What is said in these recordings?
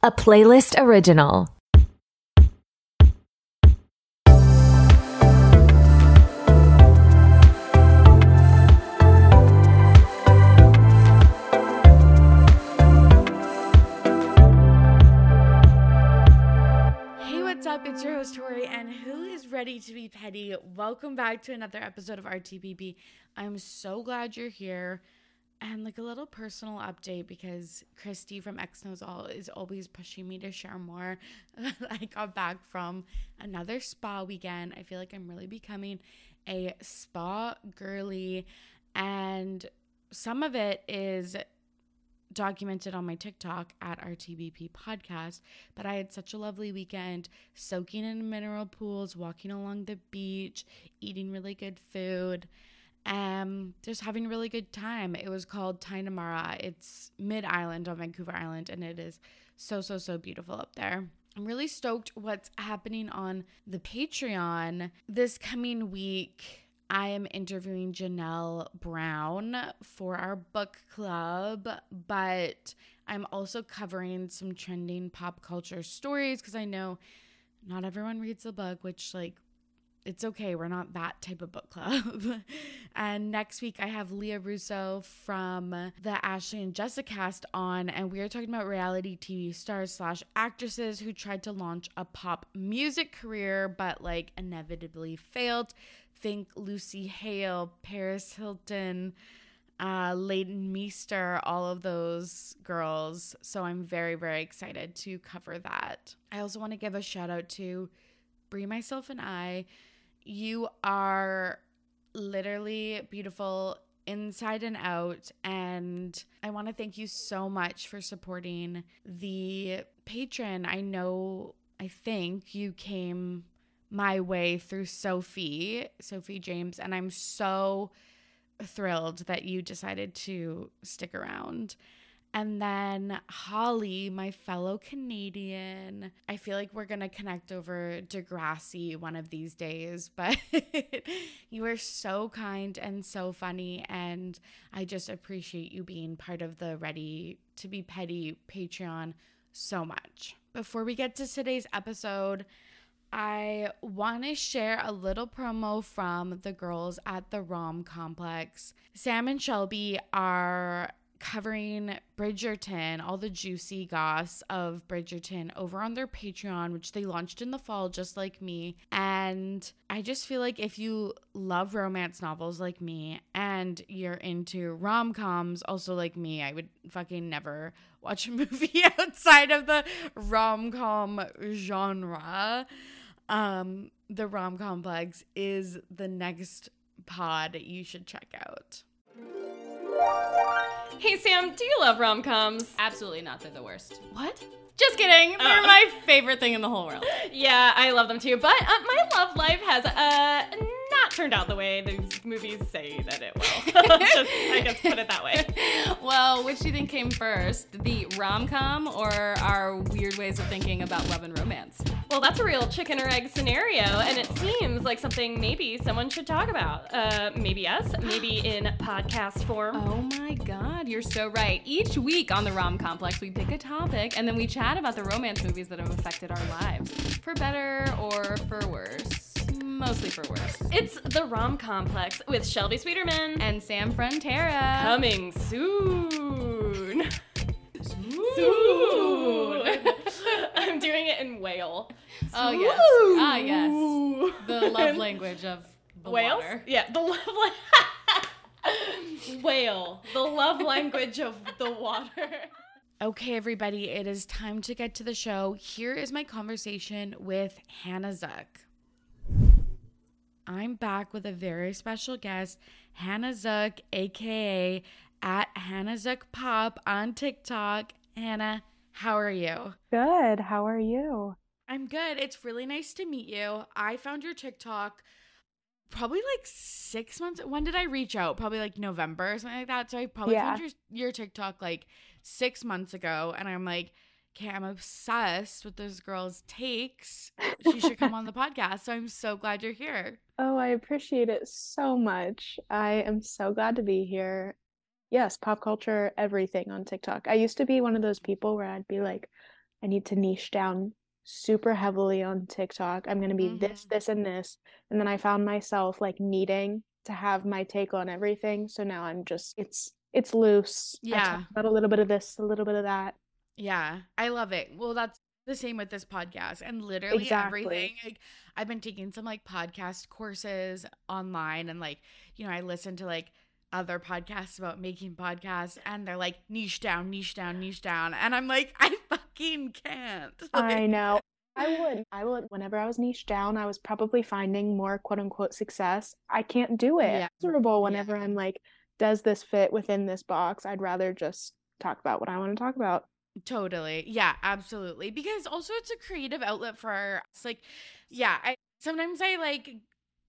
a playlist original. Hey, what's up? It's your host Tori, and who is ready to be petty? Welcome back to another episode of RTBP. I'm so glad you're here. And like a little personal update because Christy from X Knows All is always pushing me to share more. I got back from another spa weekend. I feel like I'm really becoming a spa girly, and some of it is documented on my TikTok at RTBP podcast. But I had such a lovely weekend soaking in mineral pools, walking along the beach, eating really good food, um, just having a really good time. It was called Tigh-Na-Mara. It's mid island on Vancouver Island, and it is so, so, so beautiful up there. I'm really stoked what's happening on the Patreon this coming week. I am interviewing Janelle Brown for our book club, but I'm also covering some trending pop culture stories because I know not everyone reads the book, which, like, it's okay. We're not that type of book club. and next week, I have Leah Russo from the Ashley and Jessica cast on, and we are talking about reality TV stars slash actresses who tried to launch a pop music career but like inevitably failed. Think Lucy Hale, Paris Hilton, uh, Leighton Meester, all of those girls. So I'm very, very excited to cover that. I also want to give a shout out to Brie, myself, and I. You are literally beautiful inside and out. And I want to thank you so much for supporting the Patreon. I know, I think you came my way through Sophie, Sophie James, and I'm so thrilled that you decided to stick around. And then Holly, my fellow Canadian. I feel like we're going to connect over Degrassi one of these days, but you are so kind and so funny. And I just appreciate you being part of the Ready to Be Petty Patreon so much. Before we get to today's episode, I want to share a little promo from the girls at the ROM Complex. Sam and Shelby are covering Bridgerton, all the juicy goss of Bridgerton over on their Patreon, which they launched in the fall, just like me. And I just feel like if you love romance novels like me and you're into rom coms, also like me, I would fucking never watch a movie outside of the rom com genre. Um, the rom complex is the next pod you should check out. Hey Sam, do you love rom coms? Absolutely not. They're the worst. What? Just kidding. They're Oh. my favorite thing in the whole world. Yeah, I love them too, but uh, my love life has uh not turned out the way these movies say that it will. Just, I guess, put it that way. well, which do you think came first? The rom com or our weird ways of thinking about love and romance? Well, that's a real chicken or egg scenario, and it seems like something maybe someone should talk about. Uh, maybe us, maybe in podcast form. Oh my god, you're so right. Each week on the Rom Complex, we pick a topic and then we chat about the romance movies that have affected our lives. For better or for worse. Mostly for worse. It's the Rom Complex with Shelby Sweeterman And Sam Frontera. coming soon. Soon. I'm doing it in whale. Oh, yes. Ah, yes. The love language of the Whales? water. Yeah, the love language. Whale. The love language of the water. Okay, everybody, it is time to get to the show. Here is my conversation with Hannah Zuck. I'm back with a very special guest, Hannah Zuck, aka at Hannah Zuck Pop on TikTok. Hannah, how are you? Good. How are you? I'm good. It's really nice to meet you. I found your TikTok probably like six months. When did I reach out? Probably like November or something like that. So I probably Yeah. found your, your TikTok like six months ago. And I'm like, okay, I'm obsessed with this girl's takes. She should come on the podcast. So I'm so glad you're here. Oh, I appreciate it so much. I am so glad to be here. Yes, pop culture, everything on TikTok. I used to be one of those people where I'd be like, I need to niche down super heavily on TikTok. I'm going to be this, Mhm. this, and this. And then I found myself like needing to have my take on everything. So now I'm just, it's, it's loose. Yeah. about a little bit of this, a little bit of that. Yeah, I love it. Well, that's the same with this podcast and literally Exactly. everything. Like I've been taking some like podcast courses online and like, you know, I listen to like other podcasts about making podcasts and they're like niche down, niche down, niche down. And I'm like, I fucking can't. I know. I would. I would. Whenever I was niche down, I was probably finding more quote unquote success. I can't do it. Yeah. It's miserable whenever Yeah. I'm like, does this fit within this box? I'd rather just talk about what I want to talk about. Totally. Yeah, absolutely. Because also it's a creative outlet for us. Like, yeah, I sometimes I like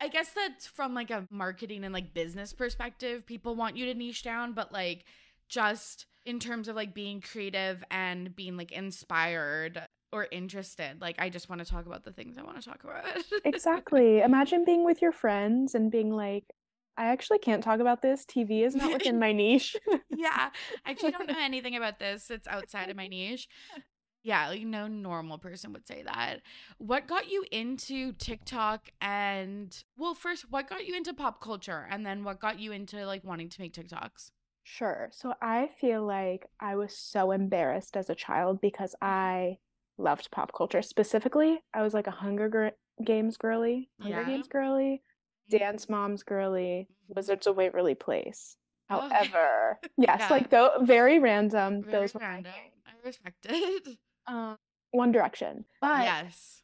I guess that's from like a marketing and like business perspective. People want you to niche down, but like just in terms of like being creative and being like inspired or interested, like I just want to talk about the things I want to talk about. Exactly. Imagine being with your friends and being like, I actually can't talk about this. TV is not within my niche. yeah. I actually don't know anything about this. It's outside of my niche. Yeah, like no normal person would say that. What got you into TikTok and well, first, what got you into pop culture and then what got you into like wanting to make TikToks? Sure. So I feel like I was so embarrassed as a child because mm-hmm. I loved pop culture. Specifically, I was like a Hunger Games girly, Hunger Yeah. Games girly, Dance Moms girly, Wizards of Waverly Place. Okay. However, yes, Yeah. like though very random. Very those were random. I respect it. Um, One Direction. But yes.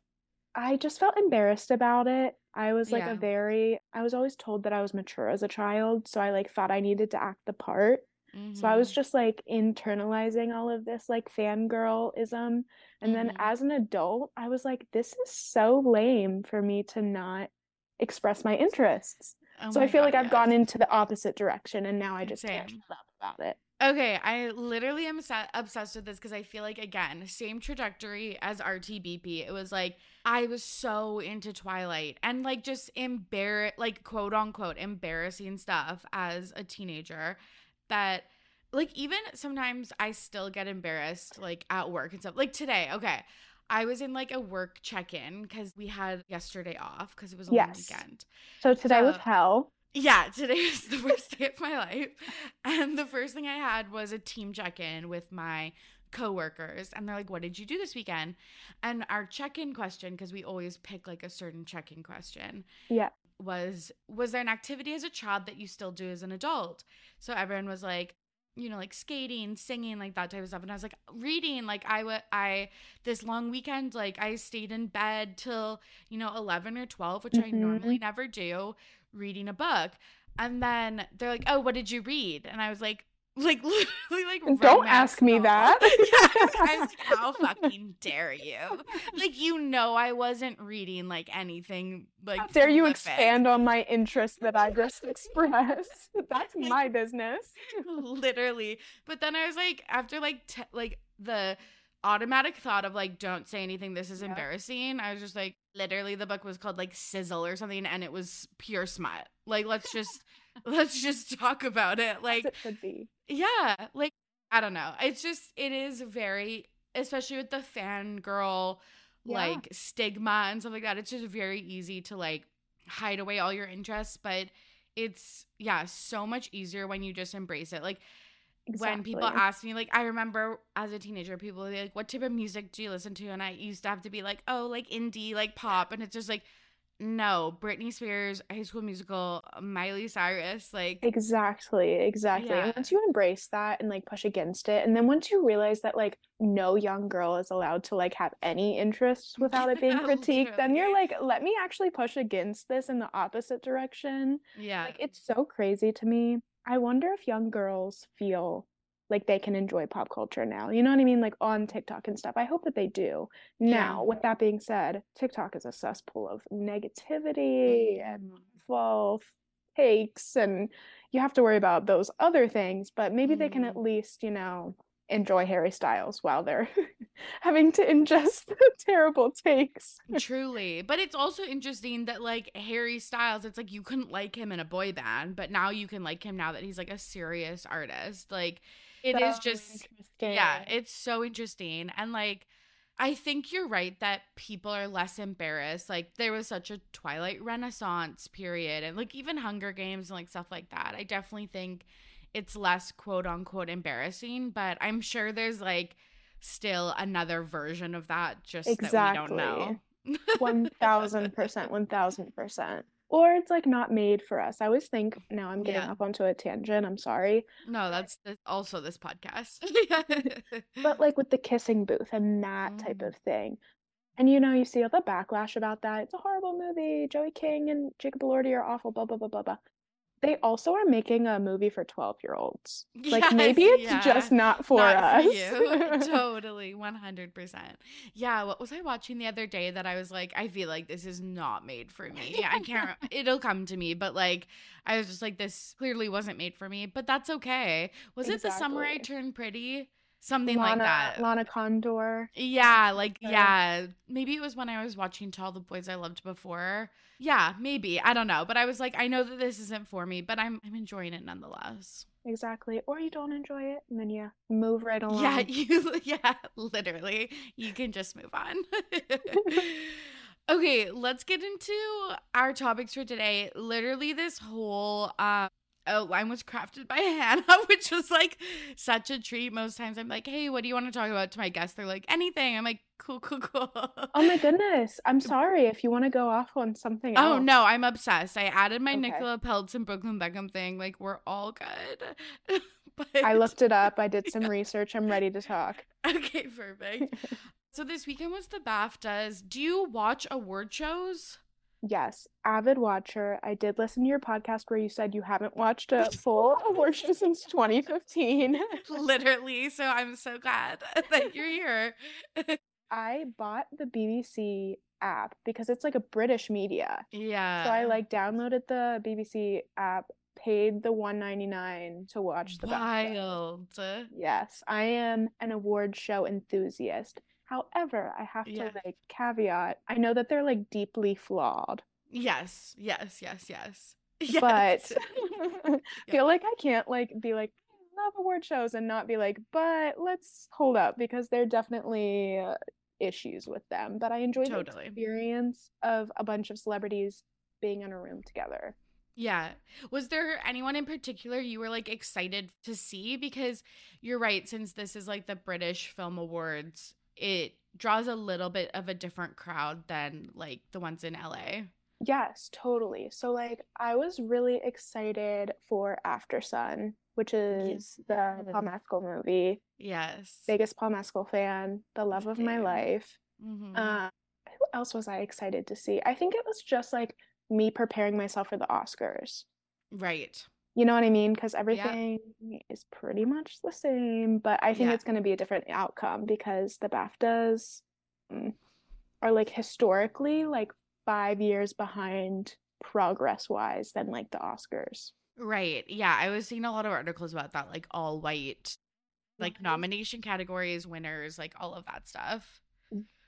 I just felt embarrassed about it. I was like Yeah. a very, I was always told that I was mature as a child, so I like thought I needed to act the part. So I was Mhm. just like internalizing all of this like fangirlism. And then Mhm. as an adult, I was like, this is so lame for me to not express my interests. Oh so I feel God, like I've gone into the opposite direction and now I just can't shut up about it. Okay, I literally am obsessed with this because I feel like again, same trajectory as RTBP. It was like I was so into Twilight and like just embarrass, like quote unquote embarrassing stuff as a teenager. That like even sometimes I still get embarrassed like at work and stuff. Like today, okay, I was in like a work check in because we had yesterday off because it was a long Yes. weekend. So today was hell. Yeah, today was the worst day of my life. And the first thing I had was a team check in with my coworkers. And they're like, What did you do this weekend? And our check in question, because we always pick like a certain check in question, Yeah. was Was there an activity as a child that you still do as an adult? So everyone was like, you know, like skating, singing, like that type of stuff. And I was like, reading, like I would, I, this long weekend, like I stayed in bed till, you know, 11 or 12, which I Mhm. normally never do, reading a book. And then they're like, oh, what did you read? And I was like, like literally like Don't ask me that. yeah, like, how fucking dare you? Like you know I wasn't reading like anything like How dare you expand on my interest that I just expressed? That's my business. literally but then i was like after like t- like the automatic thought of like don't say anything this is Yeah. embarrassing i was just like literally the book was called like sizzle or something and it was pure smut like let's just let's just talk about it like it should be. Yeah like i don't know it's just it is very especially with the fangirl Yeah. like stigma and stuff like that it's just very easy to like hide away all your interests but it's yeah so much easier when you just embrace it like when people ask me like i remember as a teenager people like what type of music do you listen to and i used to have to be like oh like indie like pop and it's just like no britney spears high school musical miley cyrus like Exactly, exactly. Yeah. And once you embrace that and like push against it, and then once you realize that like no young girl is allowed to like have any interests without it being critiqued, then you're like, let me actually push against this in the opposite direction. yeah Like it's so crazy to me. I wonder if young girls feel like they can enjoy pop culture now. You know what I mean? Like on TikTok and stuff. I hope that they do. Now, with that being said, TikTok is a cesspool of negativity and Mm. awful takes and you have to worry about those other things, but maybe they can at Mhm. least, you know, enjoy Harry Styles while they're having to ingest the terrible takes. Truly. But it's also interesting that like Harry Styles, it's like you couldn't like him in a boy band, but now you can like him now that he's like a serious artist. Like it is So just yeah, it's so interesting. And like I think you're right that people are less embarrassed. Like there was such a Twilight Renaissance period and like even Hunger Games and like stuff like that. I definitely think it's less quote unquote embarrassing, but I'm sure there's like still another version of that just that we Exactly. don't know. 1000%, 1000%. Or it's like not made for us. I always think, now I'm getting Yeah. up onto a tangent, I'm sorry. No, that's the, also this podcast. But like with the kissing booth and that type Mm. of thing. And you know, you see all the backlash about that. It's a horrible movie. Joey King and Jacob Elordi are awful, blah, blah, blah, blah, blah. They also are making a movie for 12 year olds. Like maybe it's yeah. just not for Not us. for you. totally, 100%. Yeah, what was I watching the other day that I was like, I feel like this is not made for me. I can't, it'll come to me, but like, I was just like, this clearly wasn't made for me, but that's okay. Was it The Summer I Turned Pretty? Something Lana, like that. Lana Condor. Yeah, like yeah. Maybe it was when I was watching To All the Boys I Loved Before. Yeah, maybe. I don't know. But I was like, I know that this isn't for me, but I'm I'm enjoying it nonetheless. Exactly. Or you don't enjoy it and then you move right along. Yeah, you yeah, literally. You can just move on. okay, let's get into our topics for today. Literally this whole um outline was crafted by Hannah, which was like such a treat. Most times I'm like, hey, what do you want to talk about to my guests? They're like, anything. I'm like, cool, cool, cool. Oh my goodness. I'm sorry if you want to go off on something Oh else. no, I'm obsessed. I added my Okay. Nicola Peltz and Brooklyn Beckham thing. Like we're all good. but I looked it up. I did some research. I'm ready to talk. Okay, perfect. so this weekend was the BAFTAs. Do you watch award shows? Yes, avid watcher. I did listen to your podcast where you said you haven't watched a full award show since 2015. Literally. So I'm so glad that you're here. I bought the BBC app because it's like a British media. yeah. So I like downloaded the BBC app, paid the 1.99 to watch the wild. Yes, I am an award show enthusiast. However, I have to Yeah. like caveat, I know that they're like deeply flawed, Yes, yes, yes, yes. but Yes. I feel like I can't like be like love award shows and not be like, but let's hold up because there are definitely uh, issues with them. But I enjoyed Totally. the experience of a bunch of celebrities being in a room together. Yeah. Was there anyone in particular you were like excited to see? Because you're right, since this is like the British Film Awards, it draws a little bit of a different crowd than like the ones in LA. Yes, totally. So like I was really excited for Aftersun, which is the Paul Yes. Mescal movie. Yes. Biggest Paul Mescal fan, the love of my life. Mhm. Uh, who else was I excited to see? I think it was just like me preparing myself for the Oscars. right. You know what I mean? Because everything is pretty much the same, but I think Yeah. it's going to be a different outcome because the BAFTAs mm, are like historically like five years behind progress wise than like the Oscars. Right. Yeah. I was seeing a lot of articles about that, like all white, like nomination categories, winners, like all of that stuff.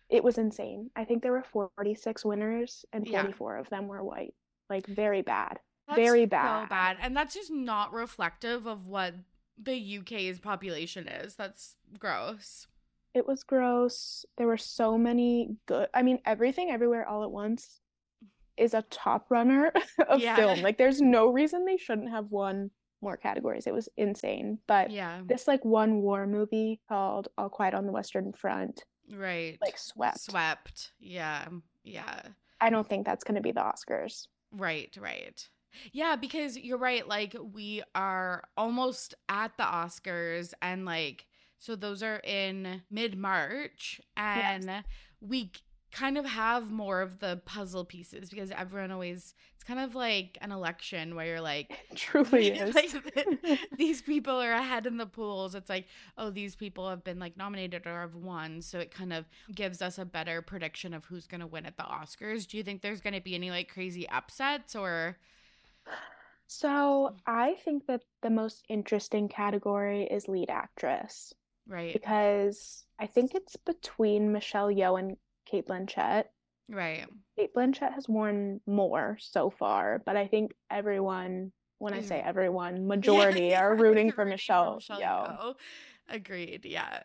It was insane. I think there were 46 winners and Yeah. 44 of them were white. Like very bad. That's Very So bad. bad. And that's just not reflective of what the UK's population is. That's gross. It was gross. There were so many good. I mean, everything everywhere all at once is a top runner of Yeah. film. Like there's no reason they shouldn't have won more categories. It was insane. But Yeah. this like one war movie called All Quiet on the Western Front Right. like swept. Swept. Yeah. Yeah. I don't think that's going to be the Oscars. Right, right. Yeah, because you're right. Like, we are almost at the Oscars, and like, so those are in mid March, and we kind of have more of the puzzle pieces because everyone always, it's kind of like an election where you're like, It truly is. like, th- these people are ahead in the polls. It's like, oh, these people have been like nominated or have won. So it kind of gives us a better prediction of who's going to win at the Oscars. Do you think there's going to be any like crazy upsets or? So mm. I think that the most interesting category is lead actress Right, because I think it's between Michelle Yeoh and Cate Blanchett. right. Cate Blanchett has won more so far, but I think everyone, when I say mm. everyone, majority are rooting for Michelle Yeoh. Yeoh. Agreed. Yeah.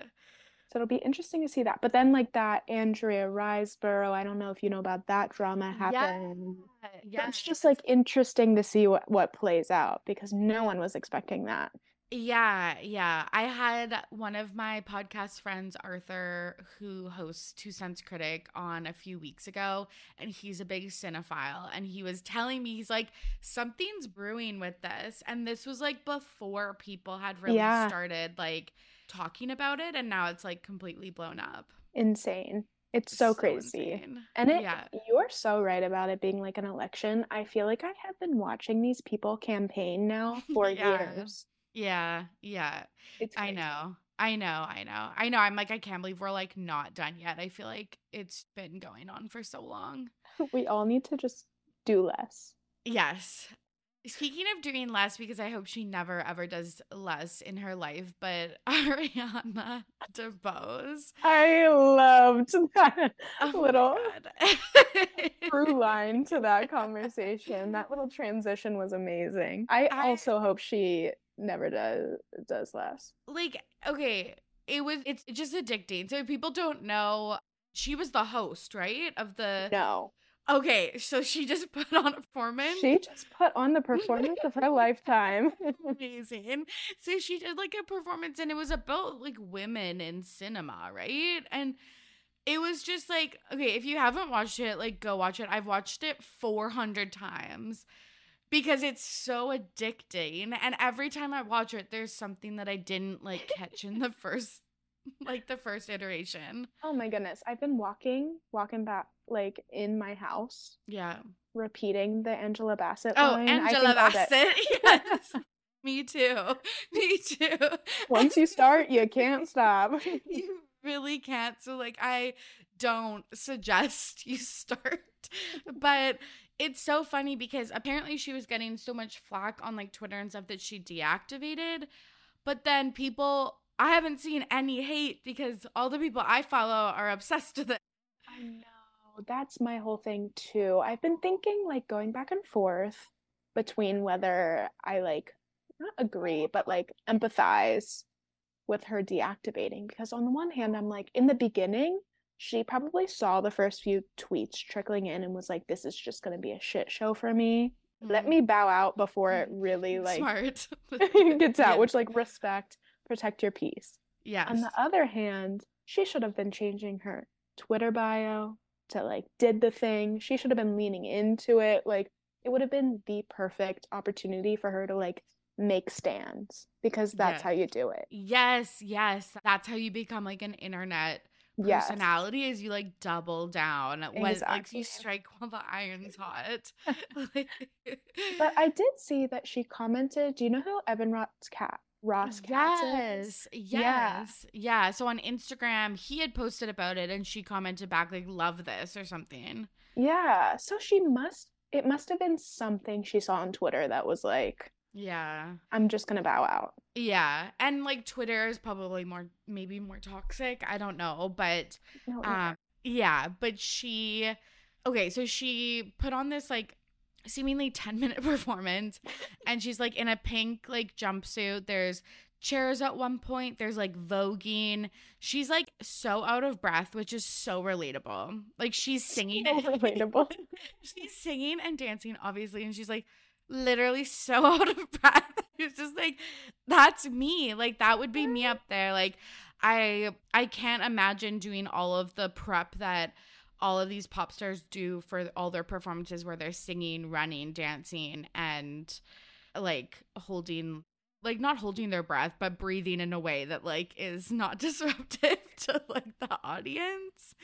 So it'll be interesting to see that. But then like that Andrea Riseborough, I don't know if you know about that drama happened. Yeah. It's just like interesting to see what what plays out because no one was expecting that. Yeah, yeah. I had one of my podcast friends, Arthur, who hosts Two Cents Critic, on a few weeks ago, and he's a big cinephile. And he was telling me, he's like, something's brewing with this. And this was like before people had really Yeah. started like talking about it, and now it's like completely blown up. Insane. It's so, crazy. insane. And it yeah. you're so right about it being like an election. I feel like I have been watching these people campaign now for Yeah. years. Yeah, yeah. It's I know. I know. I know. I know. I'm like, I can't believe we're like not done yet. I feel like it's been going on for so long. We all need to just do less. Yes. Speaking of doing less, because I hope she never ever does less in her life, but Ariana DeBose. I loved that Oh little through line to that conversation. That little transition was amazing. I, I- also hope she never does does less. like, okay, it was, it's just addicting. So people don't know, she was the host, right? Of the, No. Okay, so she just put on a performance. She just put on the performance of her lifetime. amazing. So she did like a performance and it was about like women in cinema, right? And it was just like, okay, if you haven't watched it, like go watch it. I've watched it 400 times because it's so addicting. And every time I watch it, there's something that I didn't like catch in the first like the first iteration. Oh my goodness. I've been walking, walking back like in my house, Yeah. repeating the Angela Bassett Oh, line. Angela think all day. Bassett. Yes. Me too. Me too. Once you start, you can't stop. you really can't. So like I don't suggest you start. But it's so funny because apparently she was getting so much flack on like Twitter and stuff that she deactivated. But then people I haven't seen any hate because all the people I follow are obsessed with it. I know. That's my whole thing too. I've been thinking like going back and forth between whether I like not agree, but like empathize with her deactivating because on the one hand, I'm like in the beginning, she probably saw the first few tweets trickling in and was like, this is just going to be a shit show for me. Let Mm, me bow out before it really like smart. gets out, Yeah. which like respect, protect your peace. Yes. On the other hand, she should have been changing her Twitter bio to like did the thing. She should have been leaning into it. Like it would have been the perfect opportunity for her to like make stands because that's Yeah. how you do it. Yes, yes. That's how you become like an internet Yes. personality is you like double down when like you strike while the iron's hot. Like- But I did see that she commented, do you know who Evan Ross Cat Ross Katz is? yes, Yeah. yes, yeah. So on Instagram, he had posted about it, and she commented back like "love this" or something. Yeah. So she must it must have been something she saw on Twitter that was like, Yeah, I'm just gonna bow out. yeah, and like Twitter is probably more, maybe more toxic. I don't know, but No, Um, yeah, but she, okay, so she put on this like seemingly 10 minute performance and she's like in a pink like jumpsuit. There's chairs at one point, there's like voguing. She's like so out of breath, which is so relatable. Like she's singing, So relatable. she's singing and dancing, obviously, and she's like literally so out of breath. It's just like that's me. Like that would be me up there. Like I I can't imagine doing all of the prep that all of these pop stars do for all their performances where they're singing, running, dancing and like holding like not holding their breath but breathing in a way that like is not disruptive to like the audience.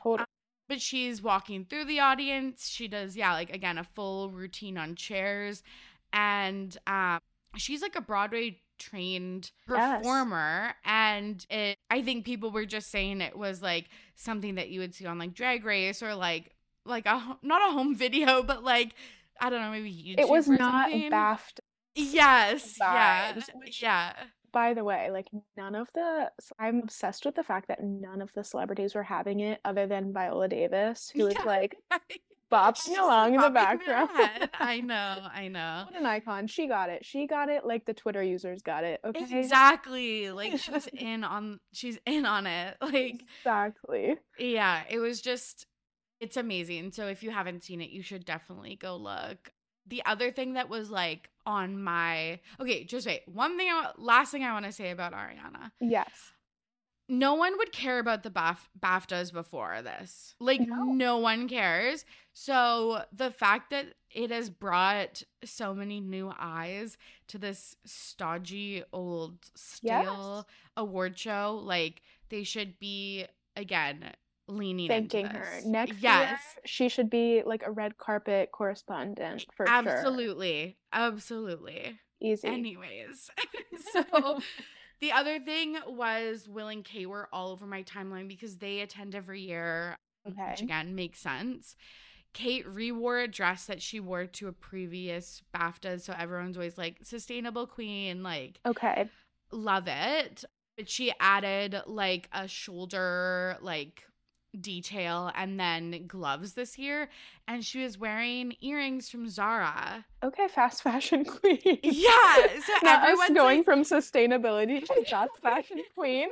Hold but she's walking through the audience. She does yeah like again a full routine on chairs. And um she's like a broadway trained Yes. performer and it i think people were just saying it was like something that you would see on like drag race or like like a not a home video but like i don't know maybe YouTube it was not something. baffed yes yeah which- yeah by the way, like none of the I'm obsessed with the fact that none of the celebrities were having it other than Viola Davis, who Yeah. like bopping along in the background. I know, I know. What an icon. She got it. She got it like the Twitter users got it. Okay. Exactly. Like she's in on she's in on it. Like Exactly. yeah, it was just it's amazing. So if you haven't seen it, you should definitely go look. The other thing that was like on my Okay, just wait. One thing I, last thing I want to say about Ariana. Yes. No one would care about the BAF- BAFTAs before this. Like No. no one cares. So the fact that it has brought so many new eyes to this stodgy old stale award show, like they should be again leaning Thanking into her. Next yes. year, she should be like a red carpet correspondent for sure. Absolutely. Absolutely. Easy. Anyways, so the other thing was Will and Kay were all over my timeline because they attend every year, okay. which again makes sense. Kate rewore a dress that she wore to a previous BAFTA, so everyone's always like sustainable queen, like Okay. love it. But she added like a shoulder like detail and then gloves this year, and she was wearing earrings from Zara. Okay, fast fashion queen. Yeah, so Not everyone's going like- from sustainability to fast fashion queen.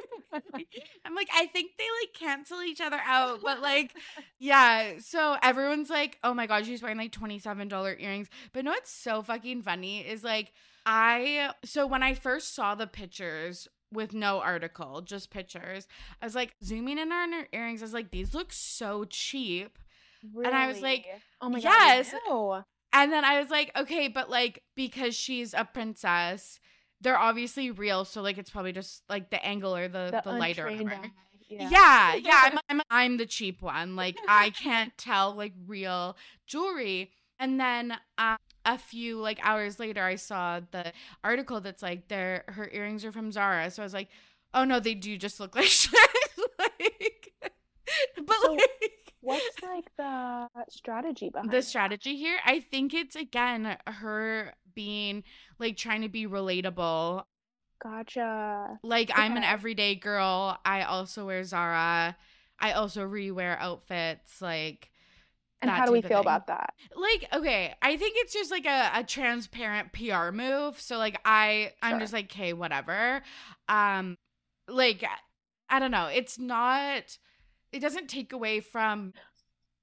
I'm like, I think they like cancel each other out, but like, yeah. So everyone's like, oh my god, she's wearing like twenty seven dollar earrings. But no, what's so fucking funny is like, I so when I first saw the pictures with no article, just pictures, I was like zooming in on her earrings. I was like, these look so cheap. And I was like, oh my yes. god. And then I was like, okay, but like because she's a princess, they're obviously real. So like it's probably just like the angle or the, the, light or untrained whatever. eye, Yeah, yeah. I'm, I'm I'm the cheap one. Like I can't tell like real jewelry. And then uh, a few like hours later, I saw the article that's like their her earrings are from Zara. So I was like, oh no, they do just look like like, but So like What's like the strategy behind the strategy here, I think it's again her being like trying to be relatable. Gotcha. Like I'm an everyday girl. I also wear Zara. I also rewear outfits. Like And how do we feel about that? like okay i think it's just like a, a transparent pr move so like i i'm Sure. just like okay whatever um like i don't know it's not it doesn't take away from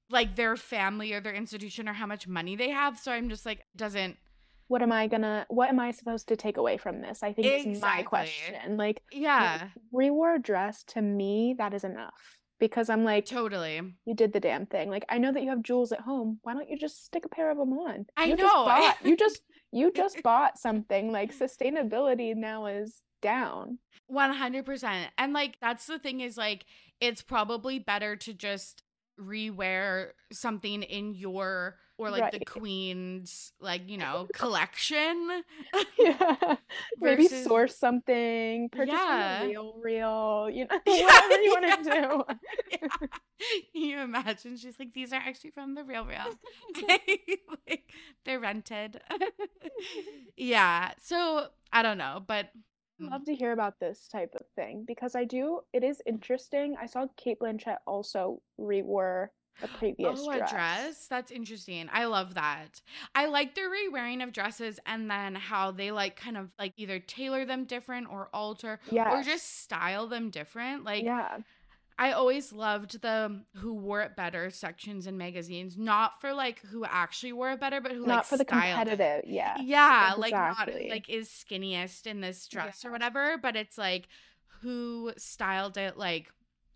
like their family or their institution or how much money they have so i'm just like doesn't What am I gonna what am I supposed to take away from this? I think it's my question. Like yeah rewore a dress to me, that is enough. Because I'm like, totally you did the damn thing. Like I know that you have jewels at home. Why don't you just stick a pair of them on? I you know. Just bought, you just you just bought something. Like sustainability now is down. 100% and like that's the thing is like it's probably better to just rewear something in your or like the queen's like you know collection yeah. Maybe Versus- source something, purchase Yeah. RealReal, you know, Yeah. whatever you want to do. Yeah. Can you imagine she's like these are actually from the RealReal like they're rented yeah so i don't know but hmm. love to hear about this type of thing because I do. It is interesting. I saw Cate Blanchett also rewore a previous oh, dress. a dress? That's interesting. I love that. I like the re-wearing of dresses and then how they like kind of like either tailor them different or alter Yes. or just style them different. Like yeah, I always loved the who wore it better sections in magazines, not for like who actually wore it better, but who not like for the styled it. competitive. Yeah, Yeah, like not like is skinniest in this dress or whatever, but it's like who styled it like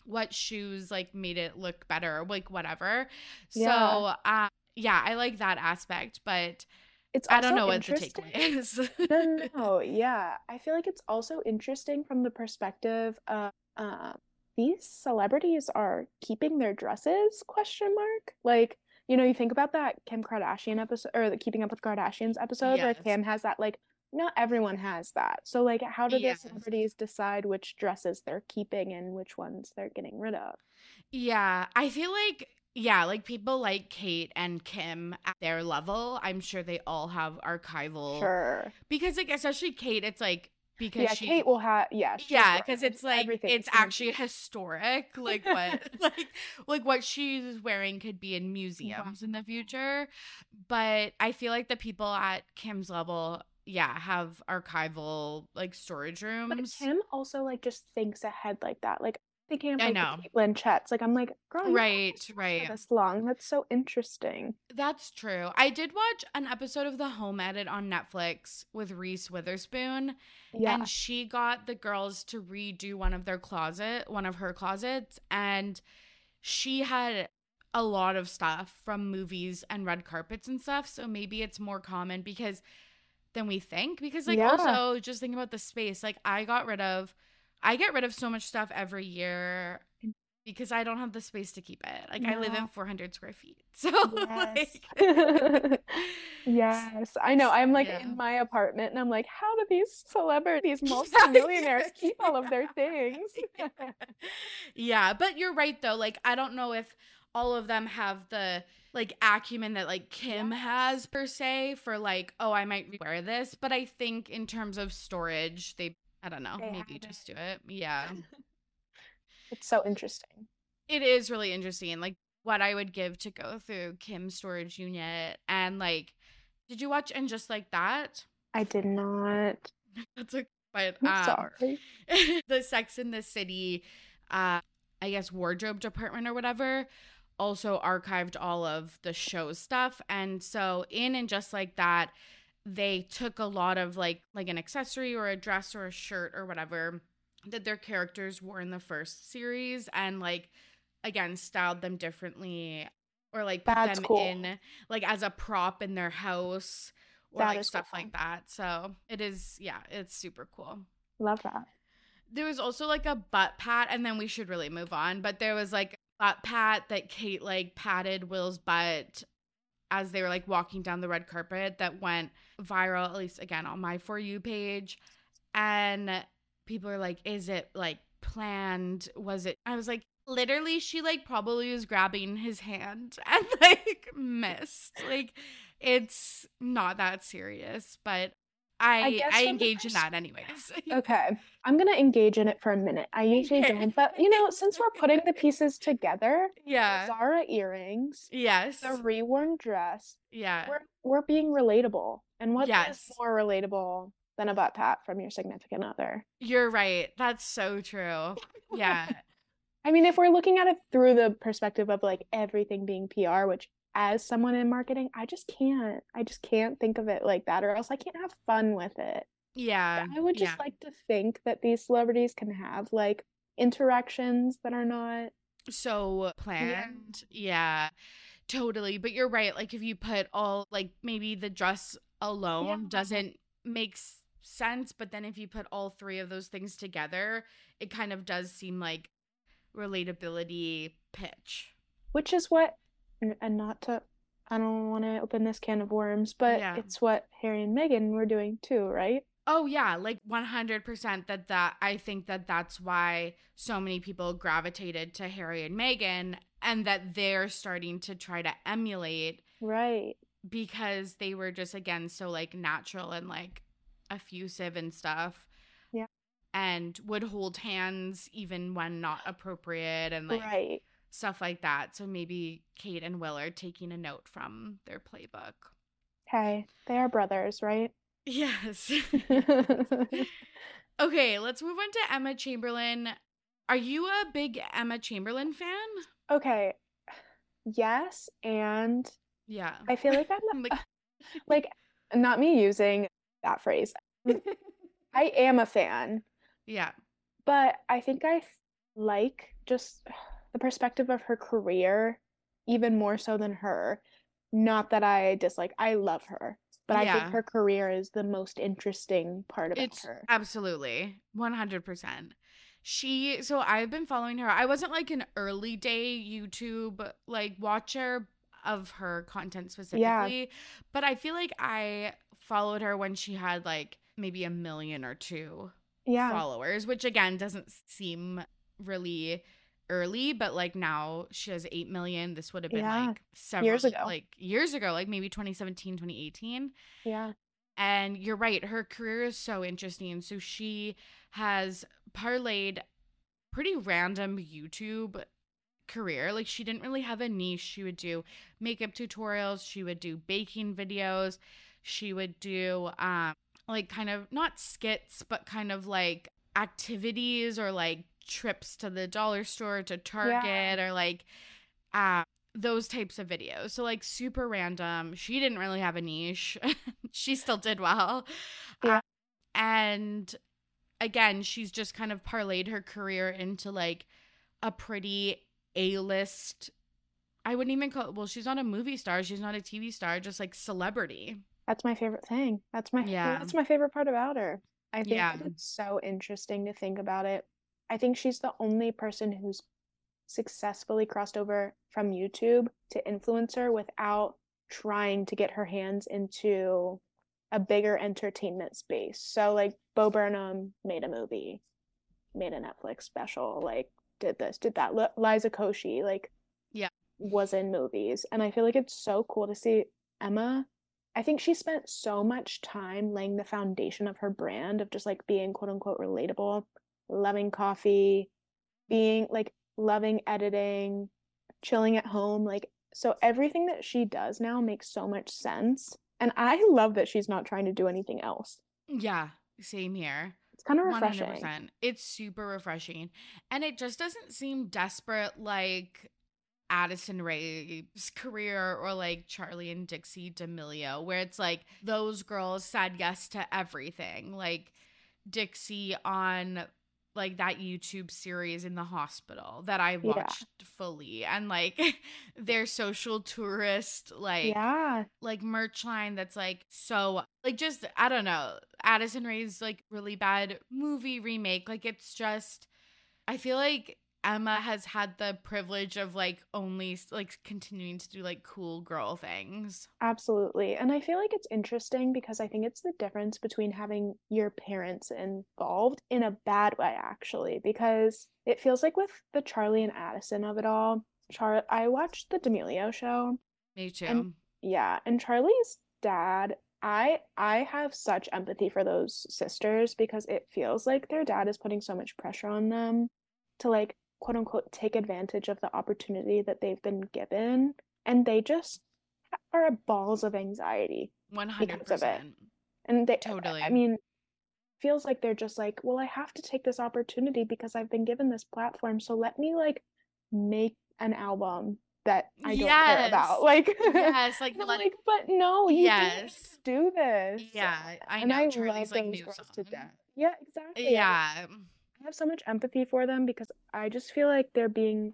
what shoes like made it look better, like whatever. Yeah. So um yeah, I like that aspect, but it's. I don't know what the takeaway is. no, no, yeah. I feel like it's also interesting from the perspective of uh, these celebrities are keeping their dresses? Question mark. Like, you know, you think about that Kim Kardashian episode or the Keeping Up with Kardashians episode where Kim has that. Like, not everyone has that. So, like, how do Yes. the celebrities decide which dresses they're keeping and which ones they're getting rid of? Yeah, I feel like yeah, like people like Kate and Kim at their level, I'm sure they all have archival Sure. because like especially Kate, it's like because yeah, she Kate will have yeah. yeah because it's like Everything it's actually historic like what like like what she's wearing could be in museums in the future but i feel like the people at kim's level yeah have archival like storage rooms. But Kim also like just thinks ahead like that. Like thinking of I like know. the Cate Blanchetts. Like I'm like, girl, right right this long. That's so interesting. That's true. I did watch an episode of The Home Edit on Netflix with Reese Witherspoon, Yeah. and she got the girls to redo one of their closet, one of her closets, and she had a lot of stuff from movies and red carpets and stuff. So maybe it's more common because than we think. Because like Yeah. also just think about the space. Like I got rid of, I get rid of so much stuff every year. Mm. Because I don't have the space to keep it. Like I live in 400 square feet, so Yes. like, yes. I know. I'm like Yeah. in my apartment and I'm like, how do these celebrities, multimillionaires keep all of their things? yeah, but you're right though. Like I don't know if all of them have the like acumen that like Kim has per se for like, oh, I might wear this, but I think in terms of storage, they I don't know, They maybe have just do it. Yeah. it's so interesting. it is really interesting like what I would give to go through Kim's storage unit and like did you watch and just like that? I did not. That's a but I'm um, sorry. the Sex and the City, uh, I guess wardrobe department or whatever, also archived all of the show stuff, and so in and just like that, they took a lot of like like an accessory or a dress or a shirt or whatever that their characters wore in the first series, and like again styled them differently or like put That's them cool. in like as a prop in their house or That like stuff cool. like that. So it is, yeah, it's super cool. Love that. There was also like a butt pat, and then we should really move on. But there was like a butt pat that Kate like patted Will's butt as they were like walking down the red carpet that went viral, at least again on my For You page. And people are like, is it like planned? Was it? I was like, literally, she like probably was grabbing his hand and like missed. Like, it's not that serious, but I I, engage in that anyways. Okay. I'm going to engage in it for a minute. I usually don't, but you know, since we're putting the pieces together, yeah. Zara earrings, Yes. the reworn dress, Yeah. we're, we're being relatable. And what is Yes. more relatable than a butt pat from your significant other? You're right. That's so true. Yeah. I mean, if we're looking at it through the perspective of like everything being PR, which as someone in marketing, I just can't. I just can't think of it like that, or else I can't have fun with it. Yeah. I would just yeah. like to think that these celebrities can have like interactions that are not. so planned. Yeah. Totally. But you're right. Like if you put all like maybe the dress alone Yeah. doesn't make sense, but then if you put all three of those things together, it kind of does seem like relatability pitch. Which is what, and not to, I don't want to open this can of worms, but Yeah. it's what Harry and Meghan were doing too, right? Oh yeah, like 100% that that I think that that's why so many people gravitated to Harry and Meghan and that they're starting to try to emulate Right. because they were just again so like natural and like effusive and stuff. Yeah. And would hold hands even when not appropriate and like right. Stuff like that. So maybe Kate and Will are taking a note from their playbook. Okay. They are brothers, right? Yes. okay, let's move on to Emma Chamberlain. Are you a big Emma Chamberlain fan? okay. Yes, and Yeah. I feel like I'm Like- like not me using that phrase. I am a fan, yeah. but I think I like just the perspective of her career even more so than her. Not that I dislike, I love her, but I think her career is the most interesting part about It's her. absolutely 100%. She so I've been following her. I wasn't like an early day YouTube like watcher of her content specifically, but I feel like I followed her when she had like maybe a million or two Yeah. followers, which again doesn't seem really early, but like now she has 8 million. This would have been Yeah. like several Years ago. like years ago, like maybe 2017, 2018. Yeah. And you're right, her career is so interesting. So she has parlayed pretty random YouTube career. Like she didn't really have a niche. She would do makeup tutorials, she would do baking videos, she would do um like kind of not skits, but kind of like activities or like trips to the dollar store to Target yeah. or like uh those types of videos. So like super random. She didn't really have a niche. she still did well. Yeah. Uh, and again, she's just kind of parlayed her career into like a pretty A-list I wouldn't even call well, she's not a movie star, she's not a TV star, just like celebrity. That's my favorite thing. That's my yeah. That's my favorite part about her. I think yeah. it's so interesting to think about it. I think she's the only person who's successfully crossed over from YouTube to influencer without trying to get her hands into a bigger entertainment space. So like Bo Burnham made a movie, made a Netflix special, like did this, did that. L- Liza Koshy like yeah was in movies, and I feel like it's so cool to see Emma. I think she spent so much time laying the foundation of her brand of just like being quote unquote relatable, loving coffee, being like loving editing, chilling at home. Like, so everything that she does now makes so much sense. And I love that she's not trying to do anything else. Yeah, same here. It's kind of refreshing. 100%. It's super refreshing. And it just doesn't seem desperate like Addison Rae's career or like Charlie and Dixie D'Amelio, where it's like those girls said yes to everything. Like Dixie on like that YouTube series in the hospital that I watched yeah. fully. And like their social tourist like yeah. like merch line that's like so like just I don't know Addison Rae's like really bad movie remake. Like it's just I feel like Emma has had the privilege of like only like continuing to do like cool girl things. Absolutely. And I feel like it's interesting because I think it's the difference between having your parents involved in a bad way actually because it feels like with the Charlie and Addison of it all. Char I watched the D'Amelio show. Me too. And, yeah, and Charlie's dad I I have such empathy for those sisters because it feels like their dad is putting so much pressure on them to like quote unquote take advantage of the opportunity that they've been given and they just are balls of anxiety 100% and they totally i mean feels like they're just like well i have to take this opportunity because i've been given this platform so let me like make an album that I don't yes. care about. Like yes, like, let, like but no, you yes. do this. Yeah, I know. And I love like those girls song. to death. Yeah, exactly. Yeah. I have so much empathy for them because I just feel like they're being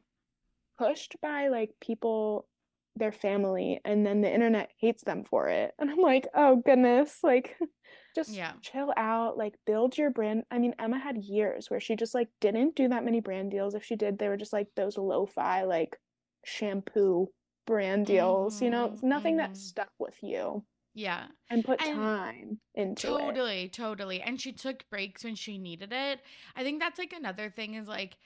pushed by like people their family and then the internet hates them for it and i'm like oh goodness like just yeah. chill out like build your brand i mean emma had years where she just like didn't do that many brand deals if she did they were just like those lo-fi like shampoo brand deals mm-hmm. you know mm-hmm, nothing mm-hmm. that stuck with you yeah. And put and time into totally, it. Totally, totally. And she took breaks when she needed it. I think that's like another thing is like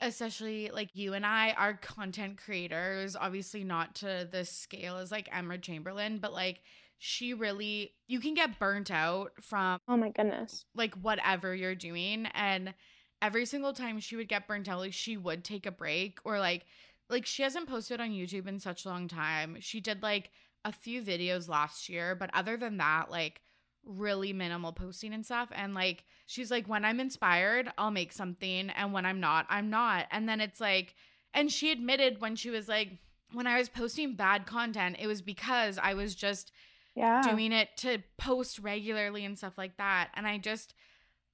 especially like you and I are content creators, obviously not to the scale as like Emma Chamberlain, but like she really you can get burnt out from Oh my goodness. like whatever you're doing and every single time she would get burnt out like she would take a break or like like she hasn't posted on YouTube in such a long time. She did like a few videos last year, but other than that, like really minimal posting and stuff. And like, she's like, when I'm inspired, I'll make something. And when I'm not, I'm not. And then it's like, and she admitted when she was like, when I was posting bad content, it was because I was just yeah. doing it to post regularly and stuff like that. And I just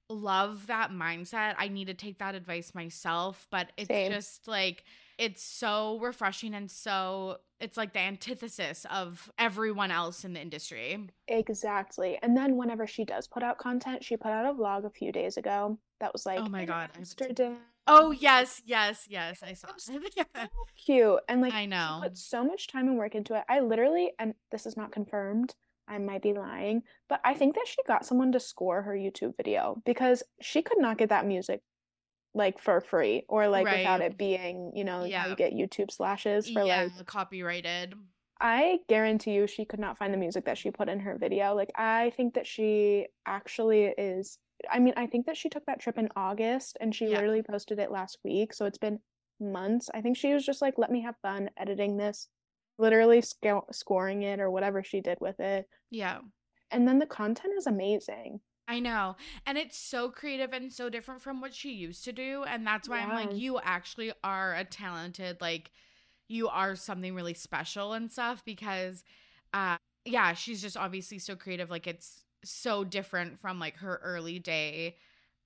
love that mindset. I need to take that advice myself, but it's Same. just like, it's so refreshing and so it's like the antithesis of everyone else in the industry. Exactly. And then whenever she does put out content, she put out a vlog a few days ago that was like, oh my god, Amsterdam. Oh yes, yes, yes, I saw. it. so cute and like I know. put so much time and work into it. I literally, and this is not confirmed. I might be lying, but I think that she got someone to score her YouTube video because she could not get that music like for free or like right. without it being, you know, yeah. you get YouTube slashes for yeah, like copyrighted. I guarantee you she could not find the music that she put in her video. Like I think that she actually is I mean, I think that she took that trip in August and she Yeah. literally posted it last week, so it's been months. I think she was just like, "Let me have fun editing this." Literally sco- scoring it or whatever she did with it. Yeah. And then the content is amazing. I know. And it's so creative and so different from what she used to do. And that's why I'm like, you actually are a talented, like, you are something really special and stuff because, uh, yeah, she's just obviously so creative. Like, it's so different from like her early day,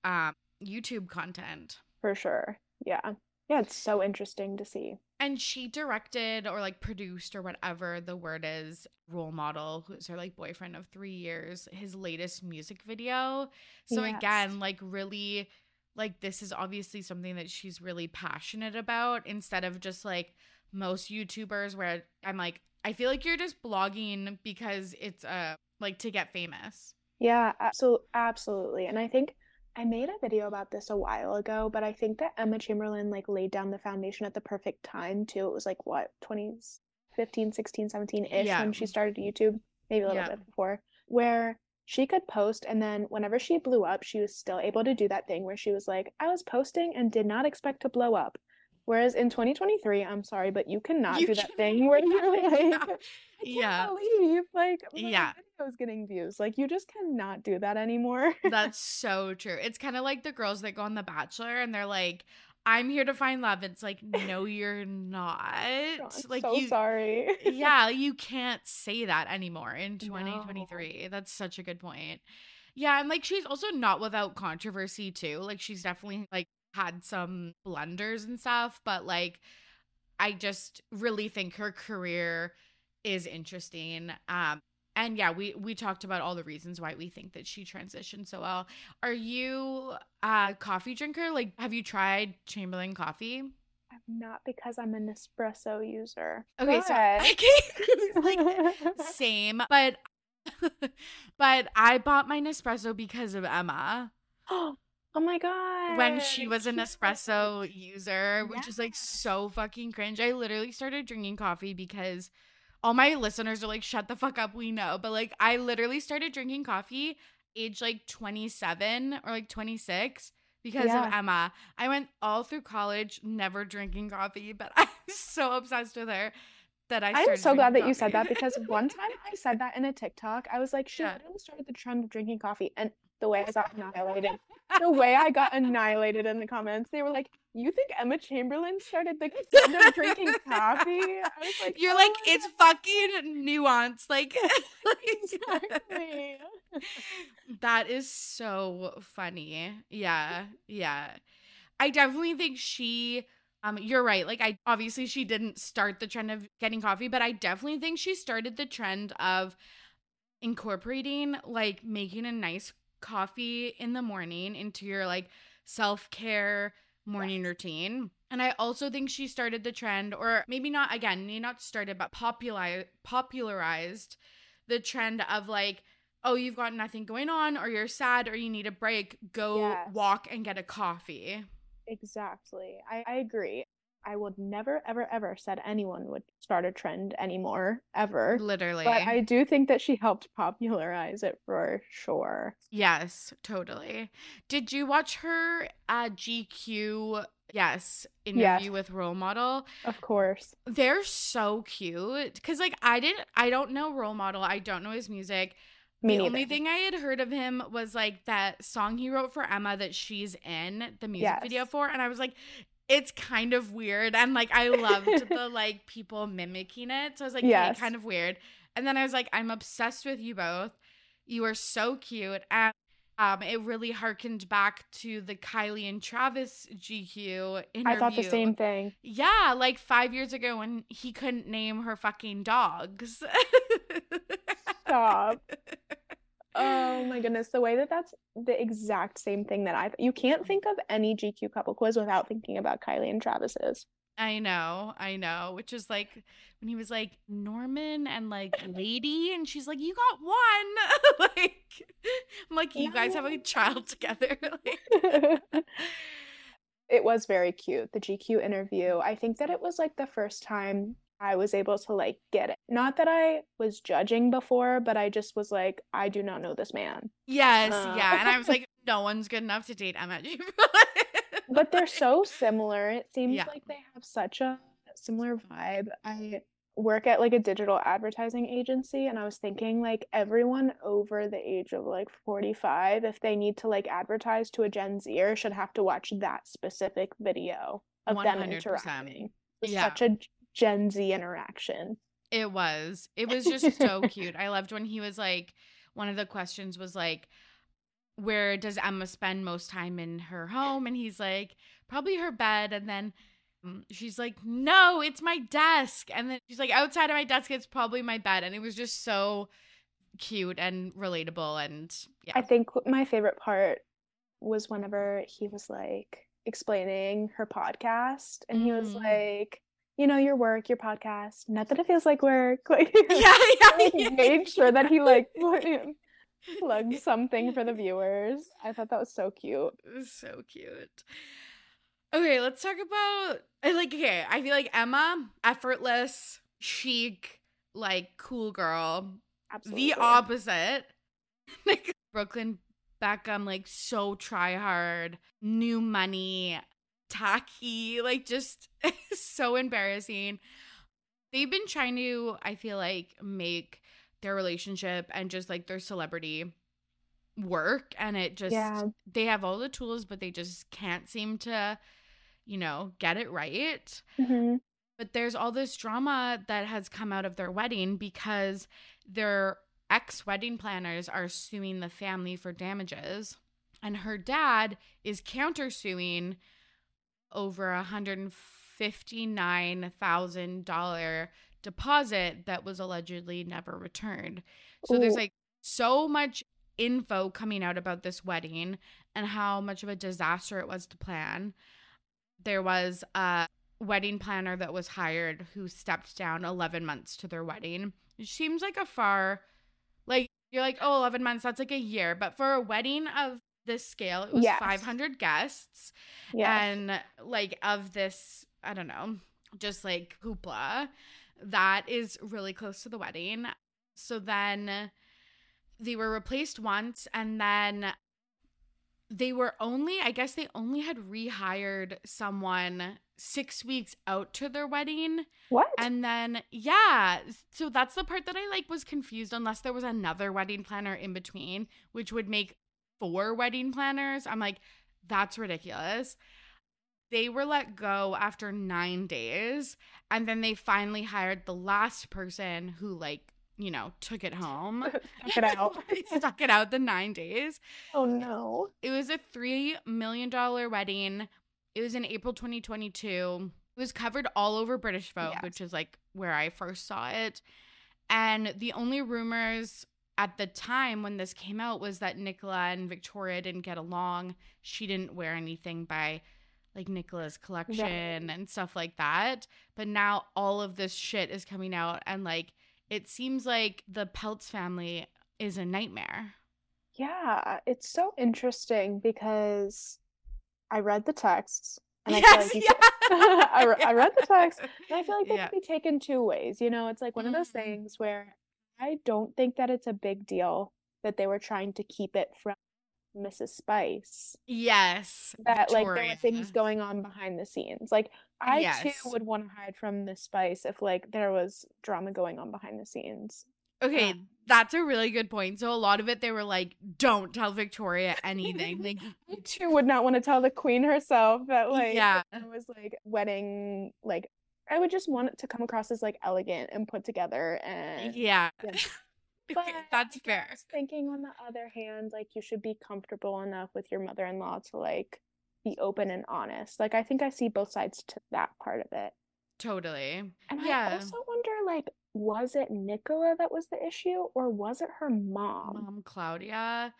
um, YouTube content. For sure. Yeah. Yeah, it's so interesting to see. And she directed or like produced or whatever the word is, role model, who's her like boyfriend of three years, his latest music video. So Yes. again, like really like this is obviously something that she's really passionate about instead of just like most YouTubers where I'm like, I feel like you're just blogging because it's uh like to get famous. Yeah, absolutely, absolutely. And I think I made a video about this a while ago, but I think that Emma Chamberlain like laid down the foundation at the perfect time too. It was like what, 2015, 16, 17-ish Yeah. when she started YouTube, maybe a little Yeah. bit before, where she could post and then whenever she blew up, she was still able to do that thing where she was like, I was posting and did not expect to blow up. Whereas in 2023, I'm sorry, but you cannot You do that thing where you're like, Yeah. I can't Yeah. believe like my Yeah. video's getting views. Like you just cannot do that anymore. That's so true. It's kind of like the girls that go on The Bachelor and they're like, I'm here to find love. It's like, no, you're not. I'm like so you sorry. Eh, yeah, you can't say that anymore in 2023. That's such a good point. Yeah, and like she's also not without controversy too. Like she's definitely like had some blunders and stuff, but like I just really think her career is interesting. Um and yeah, we we talked about all the reasons why we think that she transitioned so well. Are you a coffee drinker? Like have you tried Chamberlain coffee? I'm not because I'm an espresso user. Okay, so but- like same, but but I bought my Nespresso because of Emma oh Oh my god. when she was an espresso user, which is like so fucking cringe. I literally started drinking coffee because all my listeners are like, shut the fuck up, we know. But like, I literally started drinking coffee age like 27 or like 26 because of Emma. I went all through college never drinking coffee, but I'm so obsessed with her that I. I'm so glad that drinking you said that because one time I said that in a TikTok. I was like, she Yeah. literally started the trend of drinking coffee, and the way I got annihilated, the way I got annihilated in the comments, they were like, "You think Emma Chamberlain started the of drinking coffee?" I was like, You're "Oh like, it's fucking nuanced. Like, God, exactly." that is so funny. Yeah. Yeah. I definitely think she um you're right. Like I obviously she didn't start the trend of getting coffee, but I definitely think she started the trend of incorporating like making a nice coffee in the morning into your like self-care morning routine. And I also think she started the trend or maybe not again, maybe not started but popular popularized the trend of like oh, you've got nothing going on, or you're sad, or you need a break, go Yes. walk and get a coffee. Exactly. I, I agree. I would never, ever, ever said anyone would start a trend anymore, ever. Literally. But I do think that she helped popularize it for sure. yes, totally. Did you watch her uh, GQ? Yes, interview with role model. Of course. They're so cute because, like, I didn't, I don't know role model. I don't know his music. Me the only thing I had heard of him was like that song he wrote for Emma that she's in the music video for, and I was like, it's kind of weird, and like I loved the like people mimicking it, so I was like, yeah, Yes. kind of weird. And then I was like, I'm obsessed with you both. You are so cute, and um, it really harkened back to the Kylie and Travis GQ interview. I thought the same thing. Yeah, like five years ago when he couldn't name her fucking dogs. Stop. Oh my goodness. The way that that's the exact same thing that I you can't mm-hmm. think of any GQ couple quiz without thinking about Kylie and Travis's. I know, I know. Which is like when he was like Norman and like Lady, and she's like, "You got one." like, I'm like, "You guys have a child together." like, it was very cute, the GQ interview. I think that it was like the first time I was able to like get it. Not that I was judging before, but I just was like, I do not know this man. Yes, Uh. yeah. And I was like, no one's good enough to date Emma. But they're so similar. It seems Yeah. like they have such a similar vibe. I work at like a digital advertising agency and I was thinking like everyone over the age of like 45 if they need to like advertise to a Gen Zer should have to watch that specific video of them 100%. interacting. It's Yeah. such a Gen Z interaction. It was. It was just so cute. I loved when he was like, one of the questions was like, where does Emma spend most time in her home? And he's like, probably her bed. And then mm, she's like, no, it's my desk. And then she's like, outside of my desk, it's probably my bed. And it was just so cute and relatable. And yeah. I think my favorite part was whenever he was like explaining her podcast and he was Mm. like, you know, your work, your podcast, not that it feels like work. Like, yeah, yeah, like, yeah. made sure that he like plugged something for the viewers. I thought that was so cute. It was so cute. Okay, let's talk about I like okay, I feel like Emma, effortless, chic, like cool girl. Absolutely. The opposite. Like Brooklyn Beckham, like so try hard, new money, tacky, like just so embarrassing. They've been trying to, I feel like, make their relationship and just like their celebrity work and it just Yeah. they have all the tools but they just can't seem to you know get it right Mhm. but there's all this drama that has come out of their wedding because their ex wedding planners are suing the family for damages and her dad is countersuing over a hundred and fifty nine thousand dollar deposit that was allegedly never returned so there's like so much info coming out about this wedding and how much of a disaster it was to plan there was a wedding planner that was hired who stepped down 11 months to their wedding. It seems like a far, like, you're like, oh, 11 months, that's like a year. But for a wedding of this scale, it was Yes. 500 guests. Yeah. And like, of this, I don't know, just like hoopla, that is really close to the wedding. So then they were replaced once and then they were only i guess they only had rehired someone six weeks out to their wedding what? and then yeah so that's the part that i like was confused unless there was another wedding planner in between which would make four wedding planners i'm like that's ridiculous they were let go after nine days and then they finally hired the last person who like you know took it home Check it out. stuck it out the nine days oh no. it was a three million dollar wedding. It was in April 2022. It was covered all over British Vogue, Yes. which is like where I first saw it. And the only rumors at the time when this came out was that Nicola and Victoria didn't get along. She didn't wear anything by like Nicola's collection and stuff like that. But now all of this shit is coming out and like it seems like the Peltz family is a nightmare. Yeah, it's so interesting because I read the texts and I Yes, feel like yeah. could- I, re- I read the text and I feel like they Yeah. can be taken two ways. You know, it's like one of those Mhm. things where I don't think that it's a big deal that they were trying to keep it from Mrs. Spice. Yes. That like there were things going on behind the scenes. Like I Yes. too would want to hide from Miss Spice if like there was drama going on behind the scenes. Okay, Um, that's a really good point. So a lot of it they were like, "Don't tell Victoria anything." Like, I too would not want to tell the queen herself that like Yeah. it was like wedding like I would just want it to come across as like elegant and put together and yeah, Yeah. But that's fair. thinking on the other hand, like you should be comfortable enough with your mother-in-law to like be open and honest. Like I think I see both sides to that part of it. Totally. And I also wonder like was it Nicola that was the issue or was it her mom? Mom Claudia.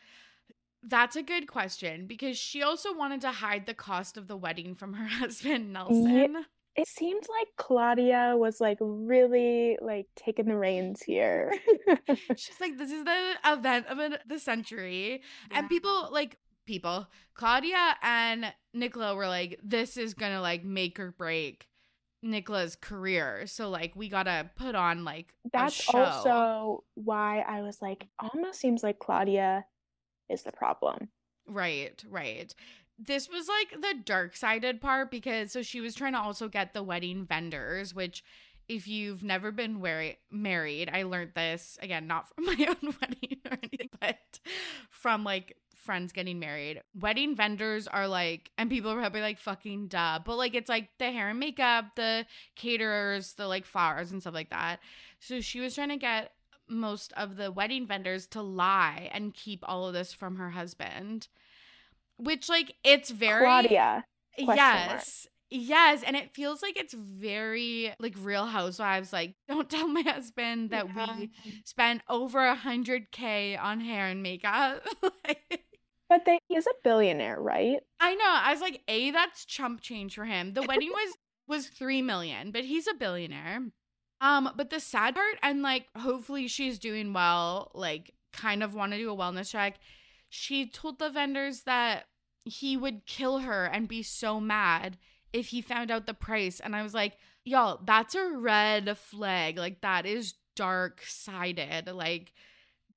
That's a good question because she also wanted to hide the cost of the wedding from her husband Nelson. It seemed like Claudia was like really like taking the reins here. She's like, "This is the event of the century," and people like people. Claudia and Nicola were like, "This is gonna like make or break Nicola's career. So like we gotta put on like That's show. also why I was like, almost seems like Claudia is the problem. Right, right. This was like the dark sided part because so she was trying to also get the wedding vendors, which if you've never been wari- married, I learned this again, not from my own wedding or anything, but from like friends getting married. Wedding vendors are like, and people are probably like, fucking duh. But like, it's like the hair and makeup, the caterers, the like flowers and stuff like that. So she was trying to get most of the wedding vendors to lie and keep all of this from her husband. Which, like, it's very. Claudia. question mark. Yes. Yes. And it feels like it's very like real housewives. Like, don't tell my husband that Yeah. we spent over a hundred K on hair and makeup. Like, But they he is a billionaire, right? I know. I was like, A, that's chump change for him. The wedding was was three million, but he's a billionaire. Um, but the sad part, and like hopefully she's doing well, like kind of want to do a wellness check. She told the vendors that he would kill her and be so mad if he found out the price. And I was like, y'all, that's a red flag. Like that is dark sided. Like,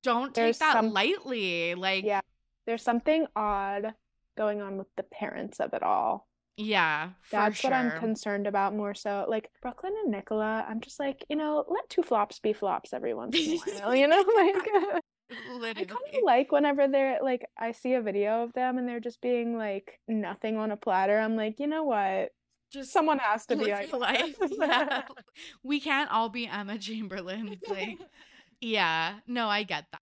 don't take that some- lightly. Like, Yeah. There's something odd going on with the parents of it all. yeah, That's what I'm concerned about more so. Like Brooklyn and Nicola, I'm just like, you know, let two flops be flops every once in a while, you know? Like I kind of like whenever they're like, I see a video of them and they're just being like nothing on a platter. I'm like, you know what? just Someone has to be your life. Yeah. We can't all be Emma Chamberlain. Like, yeah, no, I get that.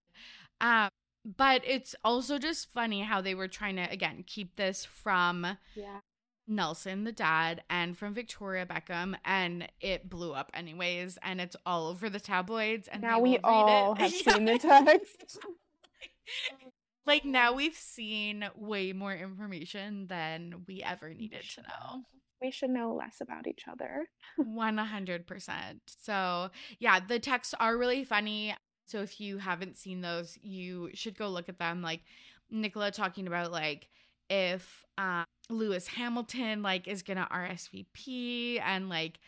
Um, but it's also just funny how they were trying to again keep this from Yeah. Nelson, the dad, and from Victoria Beckham, and it blew up anyways, and it's all over the tabloids. And Now we all it. have seen the text. like now we've seen way more information than we ever needed to know. We should know less about each other. 100%. So, yeah, the texts are really funny. So, if you haven't seen those, you should go look at them. Like Nicola talking about like if uh, Lewis Hamilton like is gonna RSVP and like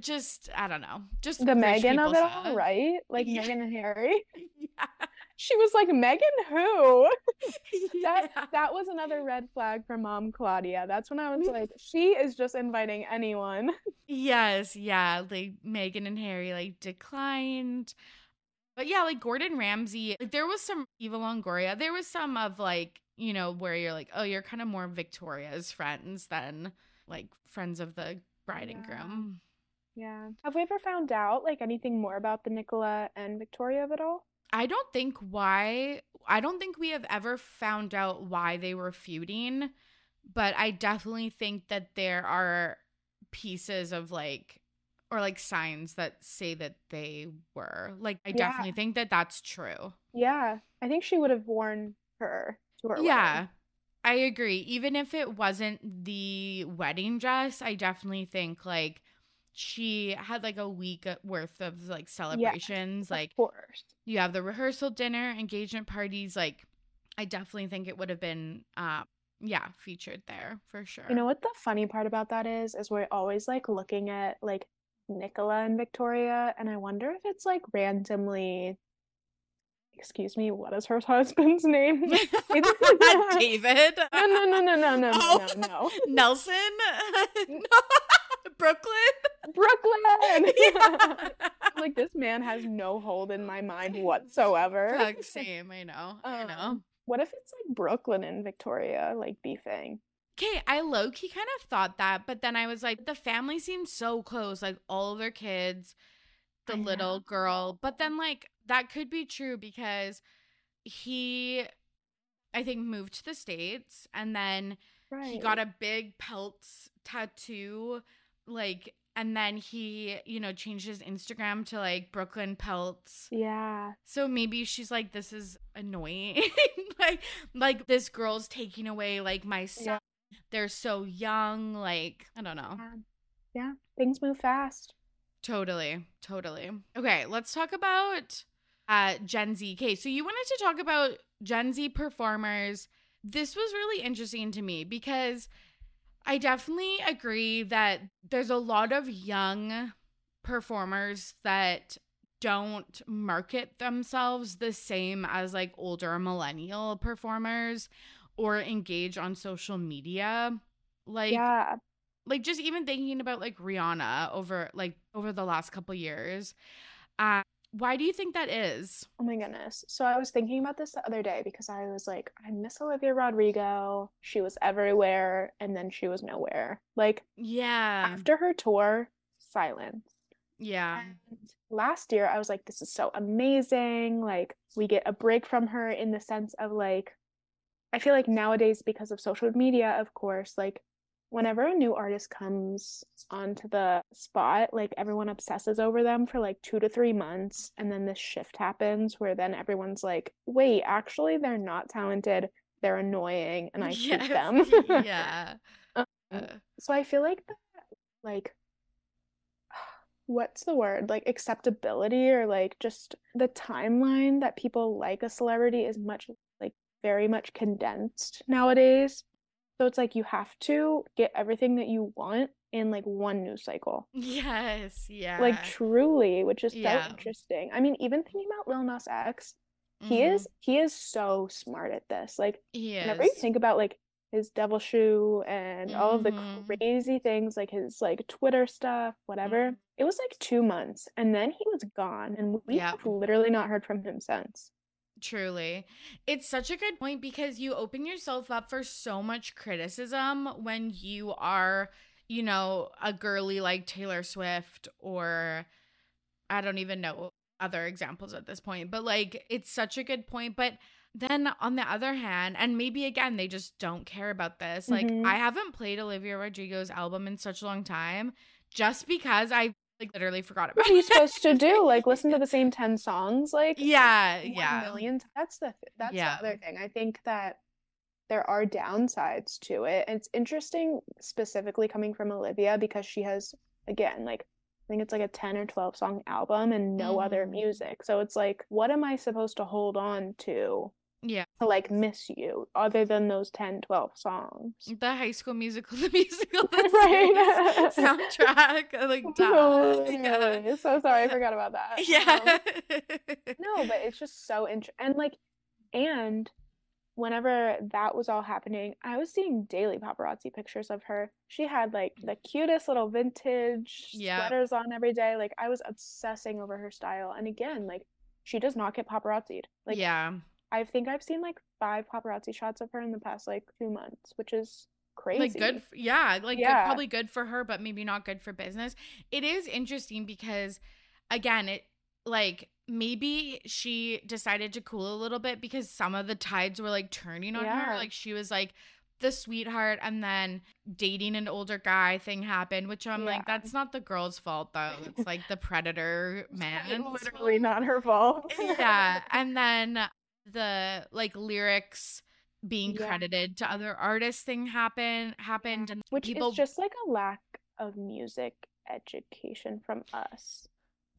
just I don't know, just The Meghan of it all, right? Like Yeah. Meghan and Harry. Yeah. She was like, Meghan who? That Yeah. that was another red flag for mom Claudia. That's when I was like, she is just inviting anyone. Yes, yeah, like Meghan and Harry like declined. But yeah, like Gordon Ramsay, like there was some Eva Longoria. There was some of like, you know, where you're like, oh, you're kind of more Victoria's friends than like friends of the bride and groom. Yeah. Have we ever found out like anything more about the Nicola and Victoria of it all? I don't think why I don't think we have ever found out why they were feuding, but I definitely think that there are pieces of like or like signs that say that they were. Like I Yeah. definitely think that that's true. Yeah. I think she would have worn her her Yeah. wedding. I agree. Even if it wasn't the wedding dress, I definitely think like she had like a week worth of like celebrations. Like of course. you have the rehearsal dinner engagement parties like i definitely think it would have been uh yeah featured there for sure You know what the funny part about that is? Is we're always like looking at like Nicola and Victoria, and I wonder if it's like randomly. Excuse me, what is her husband's name? david No, no, no, no, no, no, Oh. no, no, nelson no. brooklyn Brooklyn. Yeah. Like this man has no hold in my mind whatsoever. Fuck, same i know i know Um, What if it's like Brooklyn and Victoria like beefing? Okay, I low key kind of thought that, but then I was like, the family seems so close, like all of their kids, the I little girl. But then, like, that could be true because he, I think, moved to the States and then Right. he got a big Peltz tattoo, like, and then he, you know, changed his Instagram to like Brooklyn Peltz. Yeah. So maybe she's like, this is annoying. like, like this girl's taking away like my son. They're so young. Like, I don't know. Yeah. Yeah. Things move fast. Totally, totally. Okay, let's talk about uh Gen Z. Okay, so you wanted to talk about Gen Z performers. This was really interesting to me because I definitely agree that there's a lot of young performers that don't market themselves the same as like older millennial performers or engage on social media. Like yeah. like just even thinking about like Rihanna over like over the last couple years. Uh why do you think that is? Oh my goodness. So I was thinking about this the other day because I was like, I miss Olivia Rodrigo. She was everywhere and then she was nowhere. Like Yeah. after her tour, silence. Yeah. And last year I was like, this is so amazing. Like we get a break from her in the sense of like I feel like nowadays because of social media, of course, like whenever a new artist comes onto the spot, like everyone obsesses over them for like two to three months. And then this shift happens where then everyone's like, wait, actually, they're not talented. They're annoying and I hate them. yeah. Um, Uh, so I feel like that, like, what's the word? Like acceptability or like just the timeline that people like a celebrity is much, like, very much condensed nowadays. So it's like you have to get everything that you want in like one news cycle. yes. Yeah. Like truly, which is Yeah. so interesting. I mean, even thinking about Lil Nas X, he Mhm. is he is so smart at this. Like He whenever you think about like his devil shoe and all of the Mhm. crazy things like his like twitter stuff whatever Mhm. it was like two months and then he was gone and we Yeah. have literally not heard from him since Truly. It's such a good point because you open yourself up for so much criticism when you are, you know, a girly like Taylor Swift or I don't even know other examples at this point, but like it's such a good point. But then on the other hand, and maybe again, they just don't care about this. Like, Mhm. I haven't played Olivia Rodrigo's album in such a long time just because I like literally forgot about what are you supposed to do like listen to the same 10 songs like Yeah, yeah. million t- that's the that's Yeah. the other thing i think that there are downsides to it and it's interesting specifically coming from olivia because she has again like i think it's like a 10 or 12 song album and no other Mhm. music so it's like what am i supposed to hold on to. To like miss you other than those 10 12 songs The High School Musical, the musical, the Right. soundtrack, uh, like. Oh, yeah, really? so sorry i forgot about that Um, yeah. no but it's just so interesting and like and whenever that was all happening i was seeing daily paparazzi pictures of her she had like the cutest little vintage Yeah. sweaters on every day like i was obsessing over her style and again like she does not get paparazzied like yeah, i think i've seen like five paparazzi shots of her in the past like two months which is crazy like good. Yeah, like good, probably good for her, but maybe not good for business. It is interesting because, again, it like maybe she decided to cool a little bit because some of the tides were like turning on her. Like she was like the sweetheart and then dating an older guy thing happened, which I'm like, that's not the girl's fault though. It's like the predator man. literally not her fault yeah and then the like lyrics being Yeah. credited to other artists thing happen happened and which people is just like a lack of music education from us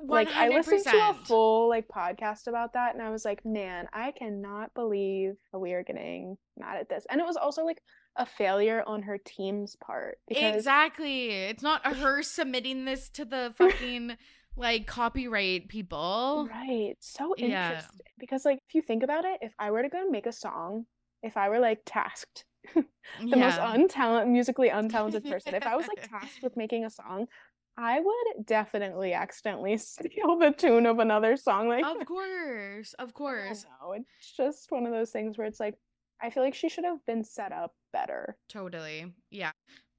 100%. like I listened to a full like podcast about that and I was like, man, I cannot believe we are getting mad at this. And it was also like a failure on her team's part because exactly it's not her submitting this to the fucking like copyright people right, so Yeah. interesting. Because like if you think about it, if I were to go and make a song, if I were like tasked the most untalented musically untalented person, if I was like tasked with making a song, I would definitely accidentally steal the tune of another song. Like of course of course don't. It's just one of those things where it's like, I feel like she should have been set up better. Totally. Yeah.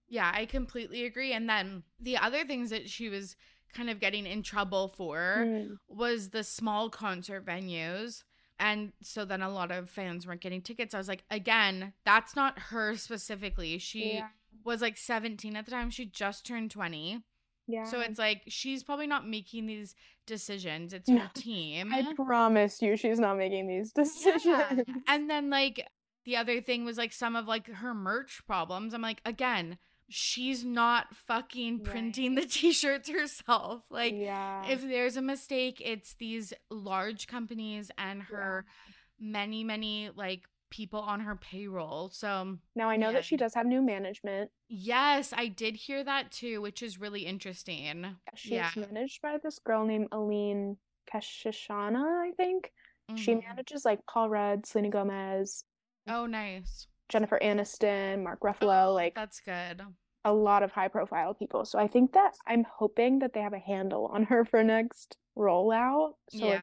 Yeah, I completely agree. And then the other things that she was kind of getting in trouble for Mm. was the small concert venues. And so then a lot of fans weren't getting tickets. I was like, again, that's not her specifically. She Yeah. was like 17 at the time. She just turned 20. Yeah. So it's like she's probably not making these decisions. It's her No, team. I promise you, she's not making these decisions. Yeah. And then like the other thing was like some of like her merch problems. I'm like, again, she's not fucking printing the t-shirts herself. Like yeah. if there's a mistake, it's these large companies and her many, many like people on her payroll. So Now I know that she does have new management. yes, I did hear that too, which is really interesting. She's Yeah. managed by this girl named Aleen Keshishian, I think. She Mhm. manages like Paul Rudd, Selena Gomez, Oh, nice. Jennifer Aniston, Mark Ruffalo, like That's good. a lot of high profile people. So I think that I'm hoping that they have a handle on her for next rollout. So Yeah.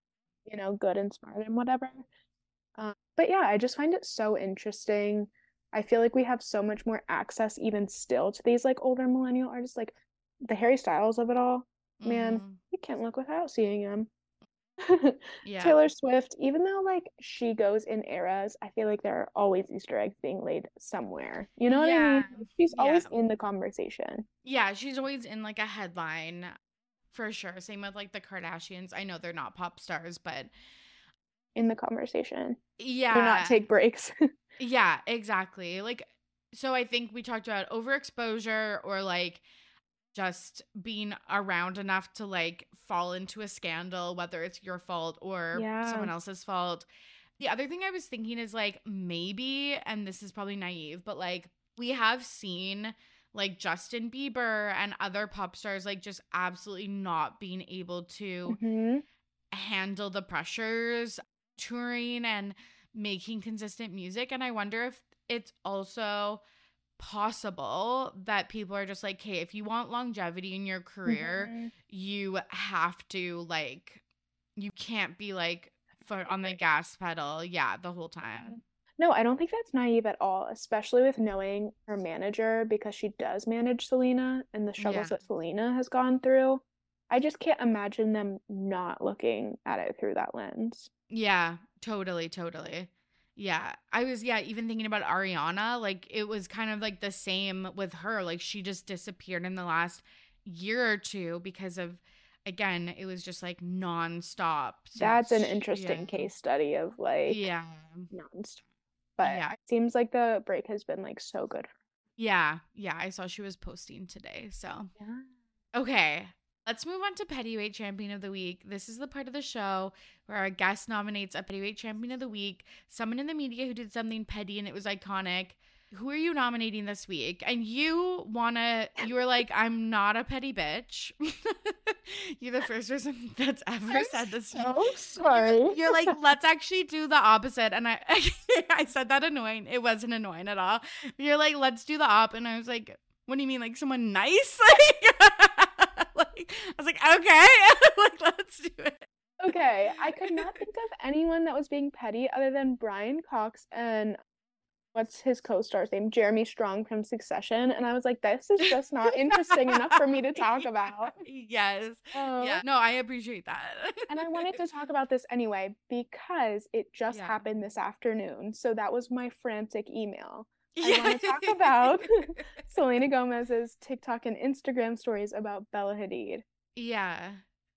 you know, good and smart and whatever. Um, but yeah, I just find it so interesting. I feel like we have so much more access even still to these like older millennial artists, like the Harry Styles of it all. Man, Mhm. you can't look without seeing him. Yeah. Taylor Swift, even though like she goes in eras, I feel like there are always Easter eggs being laid somewhere. You know what I mean? Yeah, She's always yeah. in the conversation. Yeah, she's always in like a headline for sure. Same with like the Kardashians. I know they're not pop stars, but In the conversation. yeah. Do not take breaks. Yeah, exactly. Like, so I think we talked about overexposure or like just being around enough to like fall into a scandal, whether it's your fault or Yeah. someone else's fault. The other thing I was thinking is like maybe, and this is probably naive, but like we have seen like Justin Bieber and other pop stars like just absolutely not being able to hmm handle the pressures touring and making consistent music and i wonder if it's also possible that people are just like hey if you want longevity in your career Mhm. you have to like you can't be like foot on the gas pedal yeah the whole time No, I don't think that's naive at all, especially with knowing her manager because she does manage Selena and the struggles Yeah. that Selena has gone through. I just can't imagine them not looking at it through that lens. yeah totally totally yeah i was yeah even thinking about ariana like it was kind of like the same with her like she just disappeared in the last year or two because of again it was just like nonstop That's an interesting yeah. case study of like yeah nonstop. But Yeah. it seems like the break has been like so good. yeah yeah i saw she was posting today so Yeah. Okay, let's move on to Pettyweight Champion of the Week. This is the part of the show where our guest nominates a Pettyweight Champion of the Week, someone in the media who did something petty and it was iconic. Who are you nominating this week? And you wanna, you were like, I'm not a petty bitch. You're the first person that's ever said this. So sorry. You're like, let's actually do the opposite. And I I said that annoying. It wasn't annoying at all. You're like, let's do the op. And I was like, what do you mean? Like someone nice? Like, like I was like, okay, like let's do it. Okay, I could not think of anyone that was being petty other than Brian Cox and what's his co-star's name? Jeremy Strong from Succession. And I was like, this is just not interesting enough for me to talk about. Yes. Um, yeah. No, I appreciate that. And I wanted to talk about this anyway because it just Yeah. happened this afternoon. So that was my frantic email. I want to talk about Selena Gomez's TikTok and Instagram stories about Bella Hadid. yeah.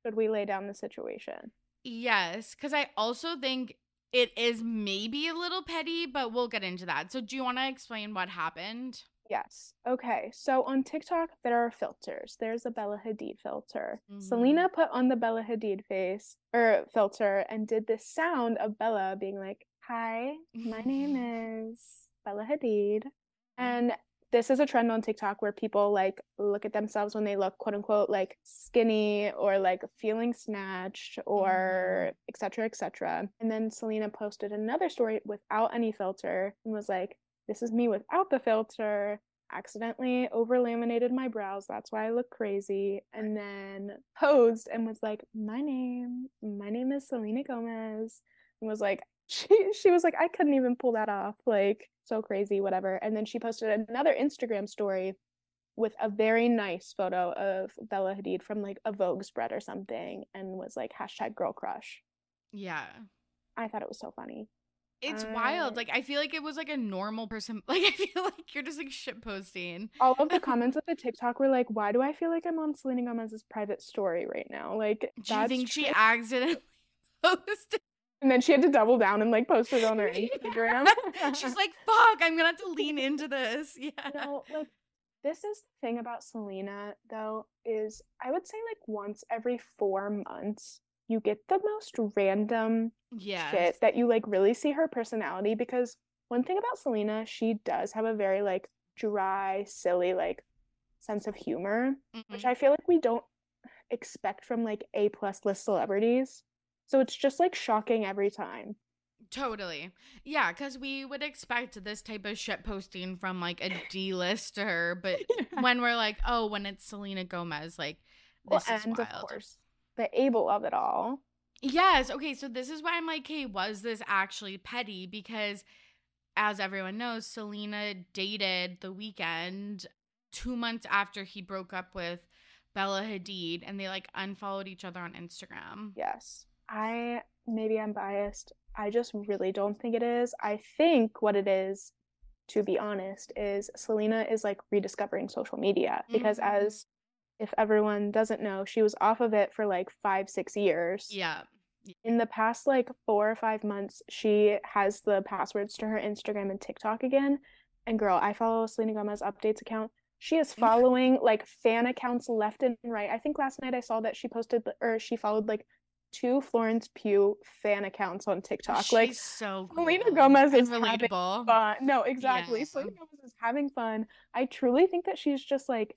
Should we lay down the situation? Yes, because I also think it is maybe a little petty, but we'll get into that. So, do you want to explain what happened? Yes. Okay. So on TikTok, there are filters. There's a Bella Hadid filter. Mhm. Selena put on the Bella Hadid face or filter and did this sound of Bella being like, Hi, my name is Bella Hadid. Mm-hmm. And this is a trend on TikTok where people like look at themselves when they look quote unquote like skinny or like feeling snatched or mm-hmm. et cetera, et cetera. And then Selena posted another story without any filter and was like, This is me without the filter. Accidentally over laminated my brows. That's why I look crazy. And then posed and was like, My name, my name is Selena Gomez. And was like, she she was like, I couldn't even pull that off. Like, so crazy, whatever. And then she posted another Instagram story with a very nice photo of Bella Hadid from like a Vogue spread or something and was like hashtag girl crush. Yeah. I thought it was so funny. It's I- wild. Um like I feel like it was like a normal person. Like I feel like you're just like shit posting. All of the comments of the TikTok were like, why do I feel like I'm on Selena Gomez's private story right now? Like, Do you think she accidentally posted? And then she had to double down and like post it on her Instagram. She's like, "Fuck! I'm gonna have to lean into this." Yeah. No, like this is the thing about Selena though is I would say like once every four months you get the most random Yeah. shit that you like really see her personality because one thing about Selena, she does have a very like dry, silly, like sense of humor, which Mhm. I feel like we don't expect from like A plus list celebrities. So it's just like shocking every time. Totally. Yeah, because we would expect this type of shit posting from like a D-lister, but when we're like, oh, when it's Selena Gomez, like Well, this is and wild. of course, the able of it all. Yes. Okay. So this is why I'm like, hey, was this actually petty? Because as everyone knows, Selena dated the Weeknd two months after he broke up with Bella Hadid and they like unfollowed each other on Instagram. Yes. I maybe I'm biased. I just really don't think it is. I think what it is, to be honest, is Selena is like rediscovering social media because Mhm. as if everyone doesn't know, she was off of it for like 5 6 years. Yeah. In the past like 4 or 5 months, she has the passwords to her Instagram and TikTok again. And girl, I follow Selena Gomez updates account. She is following like fan accounts left and right. I think last night I saw that she posted or she followed like two Florence Pugh fan accounts on TikTok. like She's so cool. Selena Gomez and is having relatable. fun. No, exactly. Yeah. Selena Gomez is having fun. I truly think that she's just like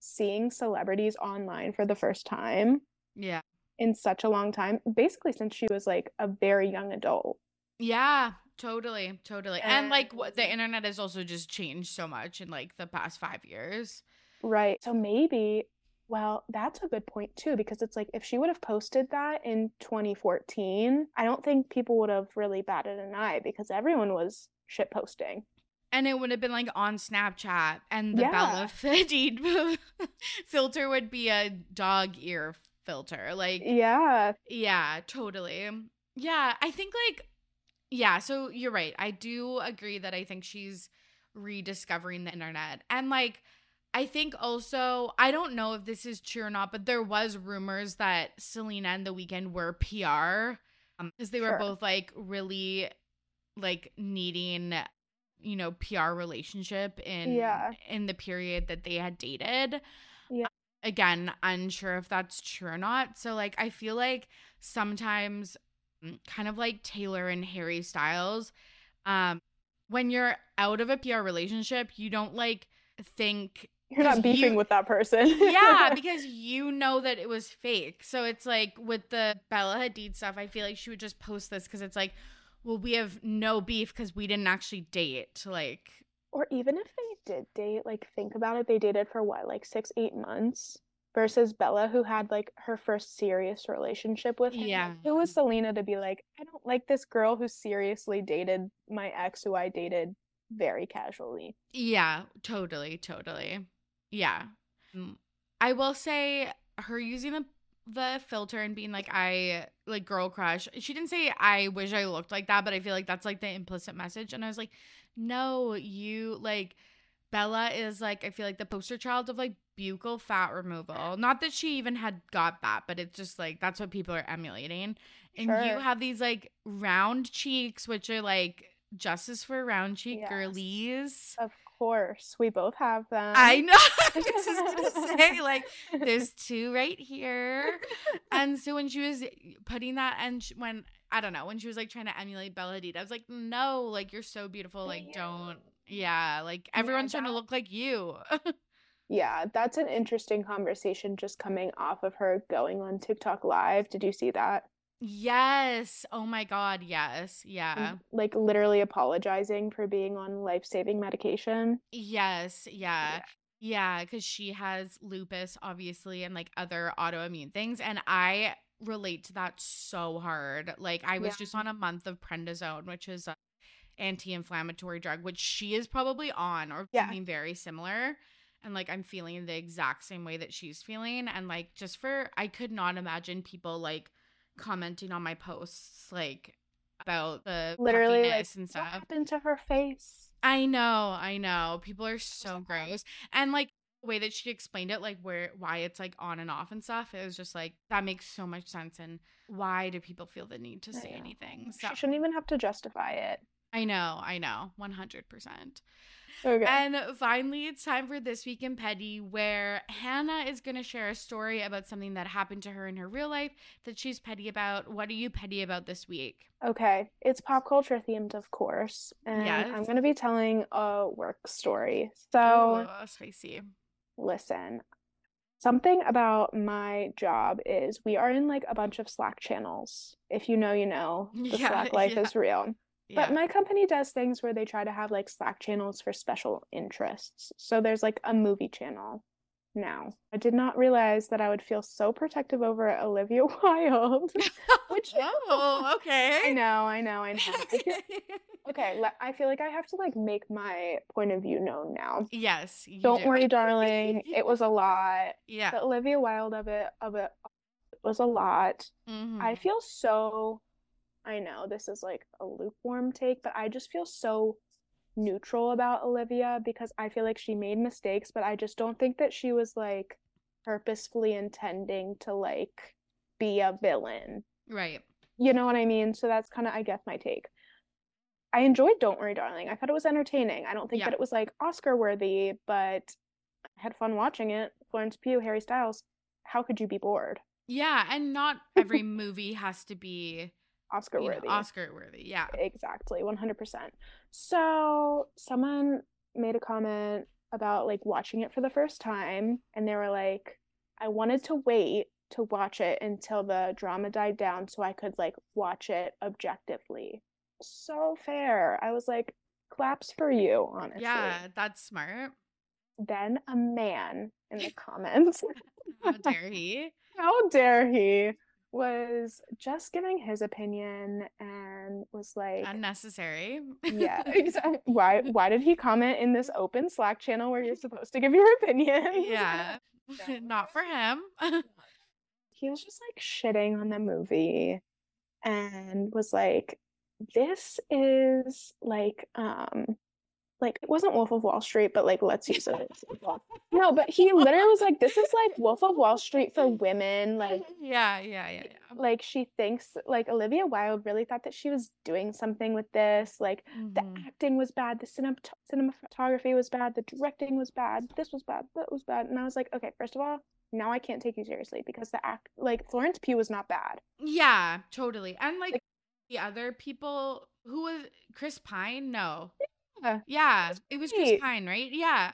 seeing celebrities online for the first time Yeah. in such a long time, basically since she was like a very young adult. Yeah, totally, totally. And like what the internet has also just changed so much in like the past 5 years. Right. So maybe, well, that's a good point too, because it's like if she would have posted that in 2014, I don't think people would have really batted an eye because everyone was shit posting. And it would have been like on Snapchat, and the Yeah. Bella Hadid filter would be a dog ear filter. Like, Yeah. yeah, totally. Yeah, I think like, yeah, so you're right. I do agree that I think she's rediscovering the internet. And like, I think also, I don't know if this is true or not, but there was rumors that Selena and The Weeknd were PR because they were Sure. both like really like needing you know PR relationship in Yeah. in the period that they had dated. Yeah. Again, unsure if that's true or not. So like I feel like sometimes mm, kind of like Taylor and Harry Styles um when you're out of a PR relationship, you don't like think You're not beefing you- with that person. yeah, because you know that it was fake. So it's like with the Bella Hadid stuff, I feel like she would just post this because it's like, well, we have no beef because we didn't actually date. Like, Or even if they did date, like think about it, they dated for what, like six, eight months versus Bella, who had like her first serious relationship with him. Yeah. Who was Selena to be like, I don't like this girl who seriously dated my ex who I dated very casually. yeah, totally, totally. Yeah. Mm. I will say her using the the filter and being like I like girl crush. She didn't say I wish I looked like that, but I feel like that's like the implicit message and I was like, "No, you like Bella is like I feel like the poster child of like buccal fat removal. Not that she even had got that, but it's just like that's what people are emulating. And you have these like round cheeks, which are like justice for round cheek Yes. girlies. Of course, we both have them. I know. I was just gonna say, like, there's two right here. And so when she was putting that, and sh when I don't know, when she was like trying to emulate Bella Hadid, I was like, no, like you're so beautiful, like don't, yeah, like everyone's trying to look like you. Yeah, that's an interesting conversation just coming off of her going on TikTok live. Did you see that? Yes. Oh my God. Yes. Yeah. And, Like literally apologizing for being on life-saving medication. Yes. Yeah. Yeah. Because she has lupus, obviously, and like other autoimmune things. And I relate to that so hard. Like, I was Yeah. just on a month of prednisone, which is an anti-inflammatory drug, which she is probably on or Yeah. something very similar. And like, I'm feeling the exact same way that she's feeling. And like, just for, I could not imagine people like commenting on my posts, like, about the Literally, like, and what stuff. happened to her face? I know, I know. People are so gross. And like the way that she explained it, like where why it's like on and off and stuff, it was just like that makes so much sense. And why do people feel the need to say anything? So She shouldn't even have to justify it. I know, I know, 100%. Okay. And finally, it's time for This Week in Petty, where Hannah is going to share a story about something that happened to her in her real life that she's petty about. What are you petty about this week? Okay, it's pop culture themed, of course, and Yes. I'm going to be telling a work story. So, Oh, spicy. listen, something about my job is we are in like a bunch of Slack channels. If you know, you know, the Yeah, Slack life yeah. is real. Yeah. But my company does things where they try to have like Slack channels for special interests. So there's like a movie channel now. I did not realize that I would feel so protective over Olivia Wilde. Which oh, okay. I know, I know, I know. I feel- okay, I feel like I have to like make my point of view known now. yes. Don't do. worry, darling. It was a lot. Yeah. The Olivia Wilde of it of it was a lot. Mhm. I feel so I know this is like a lukewarm take, but I just feel so neutral about Olivia because I feel like she made mistakes, but I just don't think that she was like purposefully intending to like be a villain. right. You know what I mean? So that's kind of I guess my take. I enjoyed Don't Worry Darling. I thought it was entertaining. I don't think Yeah. that it was like Oscar worthy, but I had fun watching it. Florence Pugh, Harry Styles. How could you be bored? Yeah. And not every movie has to be Oscar know, worthy. Oscar worthy. Yeah. Exactly, 100%. So, someone made a comment about like watching it for the first time, and they were like, I wanted to wait to watch it until the drama died down so I could like watch it objectively. So fair. I was like, claps for you, honestly. Yeah. That's smart. Then a man in the comments, How dare he? how dare he, was just giving his opinion and was like, Unnecessary. yeah exactly why why did he comment in this open slack channel where you're supposed to give your opinion yeah. not for him. he was just like shitting on the movie and was like this is like um like it wasn't wolf of wall street but like let's use it no but he literally was like this is like wolf of wall street for women like yeah, yeah, yeah, yeah. like she thinks like olivia wilde really thought that she was doing something with this like the Mhm. acting was bad, the cinemat- cinematography was bad, the directing was bad, this was bad, that was bad. And I was like, okay, first of all, now I can't take you seriously because the act like Florence Pugh was not bad. Yeah, totally. And like Like- the other people who was Chris Pine? No. Yeah. Yeah, it was Chris. Pine, right? Yeah.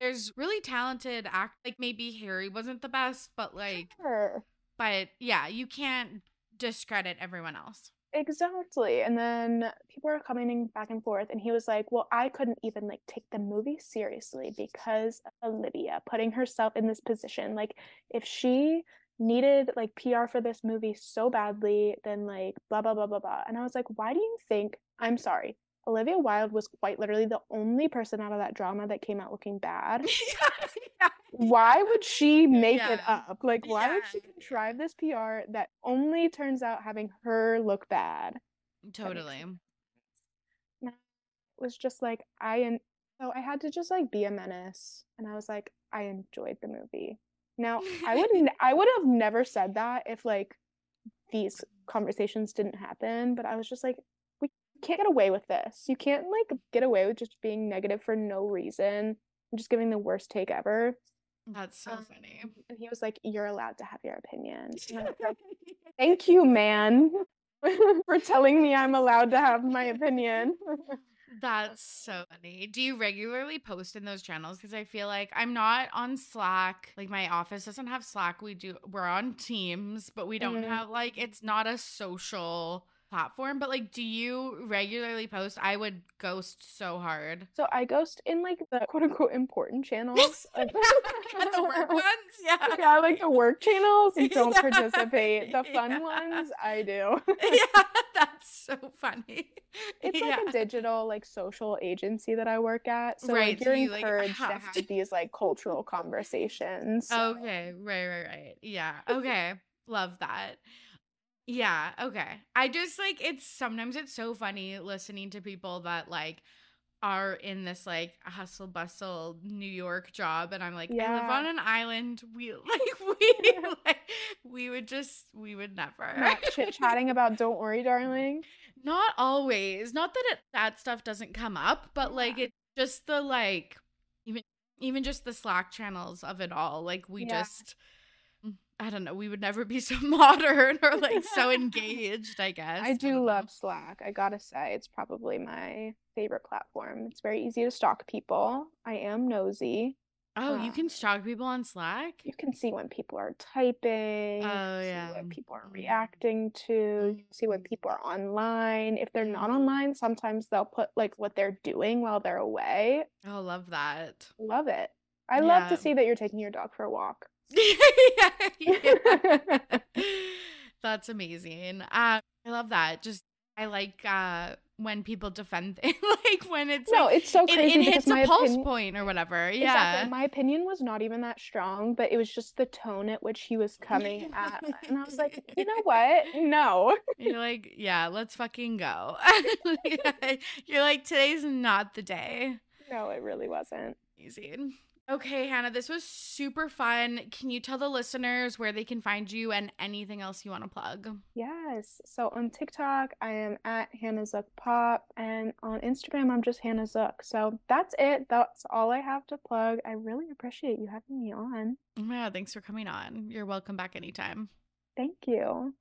There's really talented act like maybe Harry wasn't the best, but like Sure. but yeah, you can't discredit everyone else. Exactly. And then people are commenting back and forth and he was like, "Well, I couldn't even like take the movie seriously because of Olivia putting herself in this position. Like if she needed like PR for this movie so badly, then like blah blah blah blah blah." And I was like, "Why do you think I'm sorry. Olivia Wilde was quite literally the only person out of that drama that came out looking bad. yeah. Why would she make it up? Like, why would she contrive this PR that only turns out having her look bad? Totally. it was just like I and so I had to just like be a menace and I was like I enjoyed the movie. Now, I wouldn't, I would have never said that if like these conversations didn't happen, but I was just like can't get away with this. You can't like get away with just being negative for no reason and just giving the worst take ever. That's so Um, funny. And he was like you're allowed to have your opinion. And I was like, Thank you, man, for telling me I'm allowed to have my opinion. That's so funny. Do you regularly post in those channels? Because I feel like I'm not on Slack. Like my office doesn't have Slack. We do. We're on Teams, but we don't Mhm. have like it's not a social platform. But like, do you regularly post? I would ghost so hard. So I ghost in like the quote unquote important channels. like- the work ones, yeah. yeah, like the work channels don't Yeah. participate. The fun Yeah. ones, I do. yeah, that's so funny. It's yeah. like a digital like social agency that I work at. So Right, like you're you, like, encouraged to have have these like cultural conversations. so- Okay, right, right, right. Yeah. Okay. Love that. Yeah, okay. I just like it's sometimes it's so funny listening to people that like are in this like hustle bustle New York job and I'm like I live on an island we like we like we would just we would never Not chit chatting about don't worry, darling. not always not that it that stuff doesn't come up but like it's just the like even even just the slack channels of it all like we Yeah. just i don't know we would never be so modern or like so engaged i guess I do know. love Slack. I gotta say, it's probably my favorite platform. It's very easy to stalk people. I am nosy. oh you uh, can stalk people on slack You can see when people are typing, Oh, yeah. what people are Mm. reacting to, you can see when Mm. people are online. If they're not Mm. online, sometimes they'll put like what they're doing while they're away. oh love that Love it. I love to see that you're taking your dog for a walk. yeah, that's amazing um i love that just i like uh when people defend things like when it's No, like it's so it, crazy it because hits a pulse opinion, point or whatever. Yeah. exactly, my opinion was not even that strong, but it was just the tone at which he was coming at, and I was like, you know what? No. You're like, yeah, let's fucking go. You're like, today's not the day. No, it really wasn't. Amazing. Okay, Hannah, this was super fun. Can you tell the listeners where they can find you and anything else you want to plug? Yes. So on TikTok, I am at Hannah Zook Pop, and on Instagram, I'm just Hannah Zook. So that's it. That's all I have to plug. I really appreciate you having me on. Yeah, thanks for coming on. You're welcome back anytime. Thank you.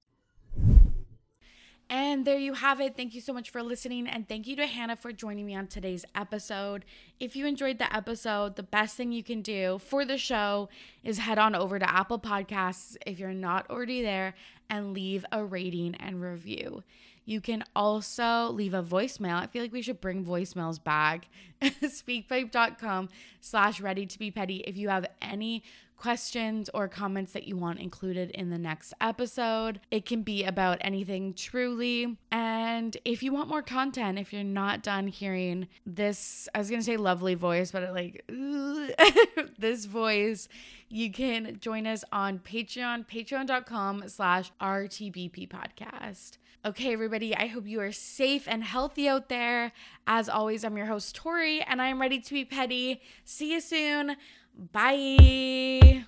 And there you have it. Thank you so much for listening. And thank you to Hannah for joining me on today's episode. If you enjoyed the episode, the best thing you can do for the show is head on over to Apple Podcasts if you're not already there and leave a rating and review. You can also leave a voicemail. I feel like we should bring voicemails back. Speakpipe.com slash ready to be petty if you have any questions or comments that you want included in the next episode. It can be about anything truly. And if you want more content, if you're not done hearing this, I was going to say lovely voice, but like this voice, you can join us on Patreon, patreon.com slash RTBP podcast. Okay, everybody, I hope you are safe and healthy out there. As always, I'm your host, Tori, and I'm ready to be petty. See you soon. Bye.